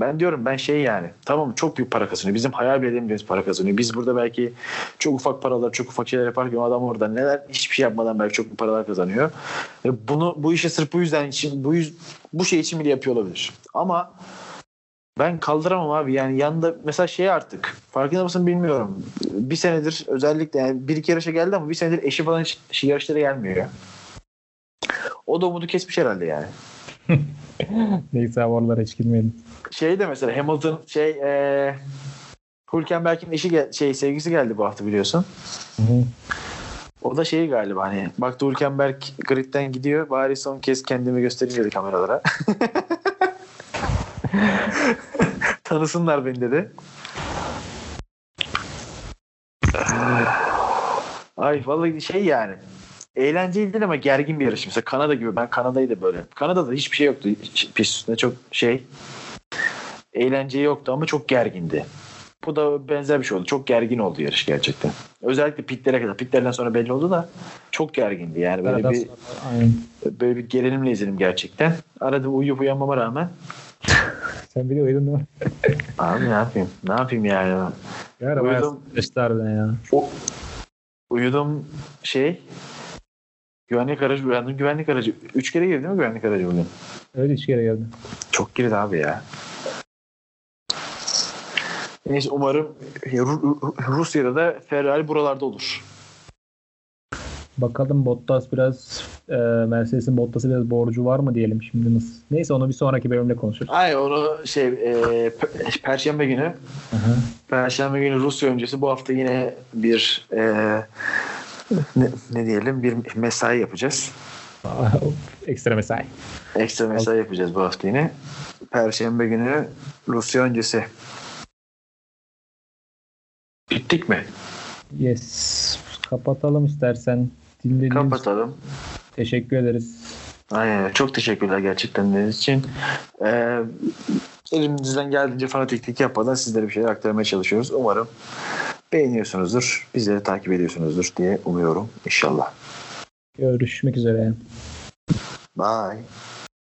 ben diyorum ben şey yani tamam çok büyük para kazanıyor. Bizim hayal bile edemeyeceğimiz para kazanıyor. Biz burada belki çok ufak paralar, çok ufak şeyler yaparken adam orada neler hiçbir şey yapmadan belki çok büyük paralar kazanıyor. Ve bunu bu işe sırf bu yüzden için bu yüz, bu şey için bile yapıyor olabilir. Ama ben kaldıramam abi. Yani yanında mesela şey artık farkında mısın bilmiyorum. Bir senedir özellikle yani bir iki yarışa geldi ama bir senedir eşi falan hiç hiç yarışlara gelmiyor. O da umudu kesmiş herhalde yani. Neyse abi oralara hiç girmeyelim. şey de mesela Hamilton şey e, Hülkenberg'in eşi gel- şey sevgisi geldi bu hafta biliyorsun. Hı-hı. O da şey galiba hani baktı Hülkenberg gridden gidiyor bari son kez kendimi göstereyim dedi kameralara. Tanısınlar beni dedi. Ay vallahi şey yani eğlenceli değil ama gergin bir yarış. Mesela Kanada gibi ben Kanada'yı da böyle. Kanada'da hiçbir şey yoktu pist üstünde çok şey eğlence yoktu ama çok gergindi. Bu da benzer bir şey oldu. Çok gergin oldu yarış gerçekten. Özellikle pitlere kadar. Pitlerden sonra belli oldu da çok gergindi. Yani böyle Aradan bir sonra- Aynen. böyle bir gerilimle izledim gerçekten. Arada uyuyup uyanmama rağmen Sen bir de uyudun mi? abi ne yapayım? Ne yapayım yani? Bayağı Uyudum. ya. O, uyudum şey güvenlik aracı uyandım güvenlik aracı. Üç kere girdi mi güvenlik aracı bugün? Öyle üç kere geldi. Çok girdi abi ya. Neyse umarım Ru- Ru- Rusya'da da Ferrari buralarda olur. Bakalım Bottas biraz e, Mercedes'in Bottas'a biraz borcu var mı diyelim şimdi nasıl? Neyse onu bir sonraki bölümde konuşuruz. Ay onu şey e, Pe- Perşembe günü Aha. Perşembe günü Rusya öncesi bu hafta yine bir e, ne, ne diyelim bir mesai yapacağız. Ekstra mesai. Ekstra mesai yapacağız bu hafta yine. Perşembe günü Rusya öncesi Bittik mi? Yes. Kapatalım istersen. Dinlediğiniz Kapatalım. teşekkür ederiz. Aynen. Çok teşekkürler gerçekten dinlediğiniz için. Ee, elimizden geldiğince fanatiklik yapmadan sizlere bir şeyler aktarmaya çalışıyoruz. Umarım beğeniyorsunuzdur. Bizleri takip ediyorsunuzdur diye umuyorum. İnşallah. Görüşmek üzere. Bye.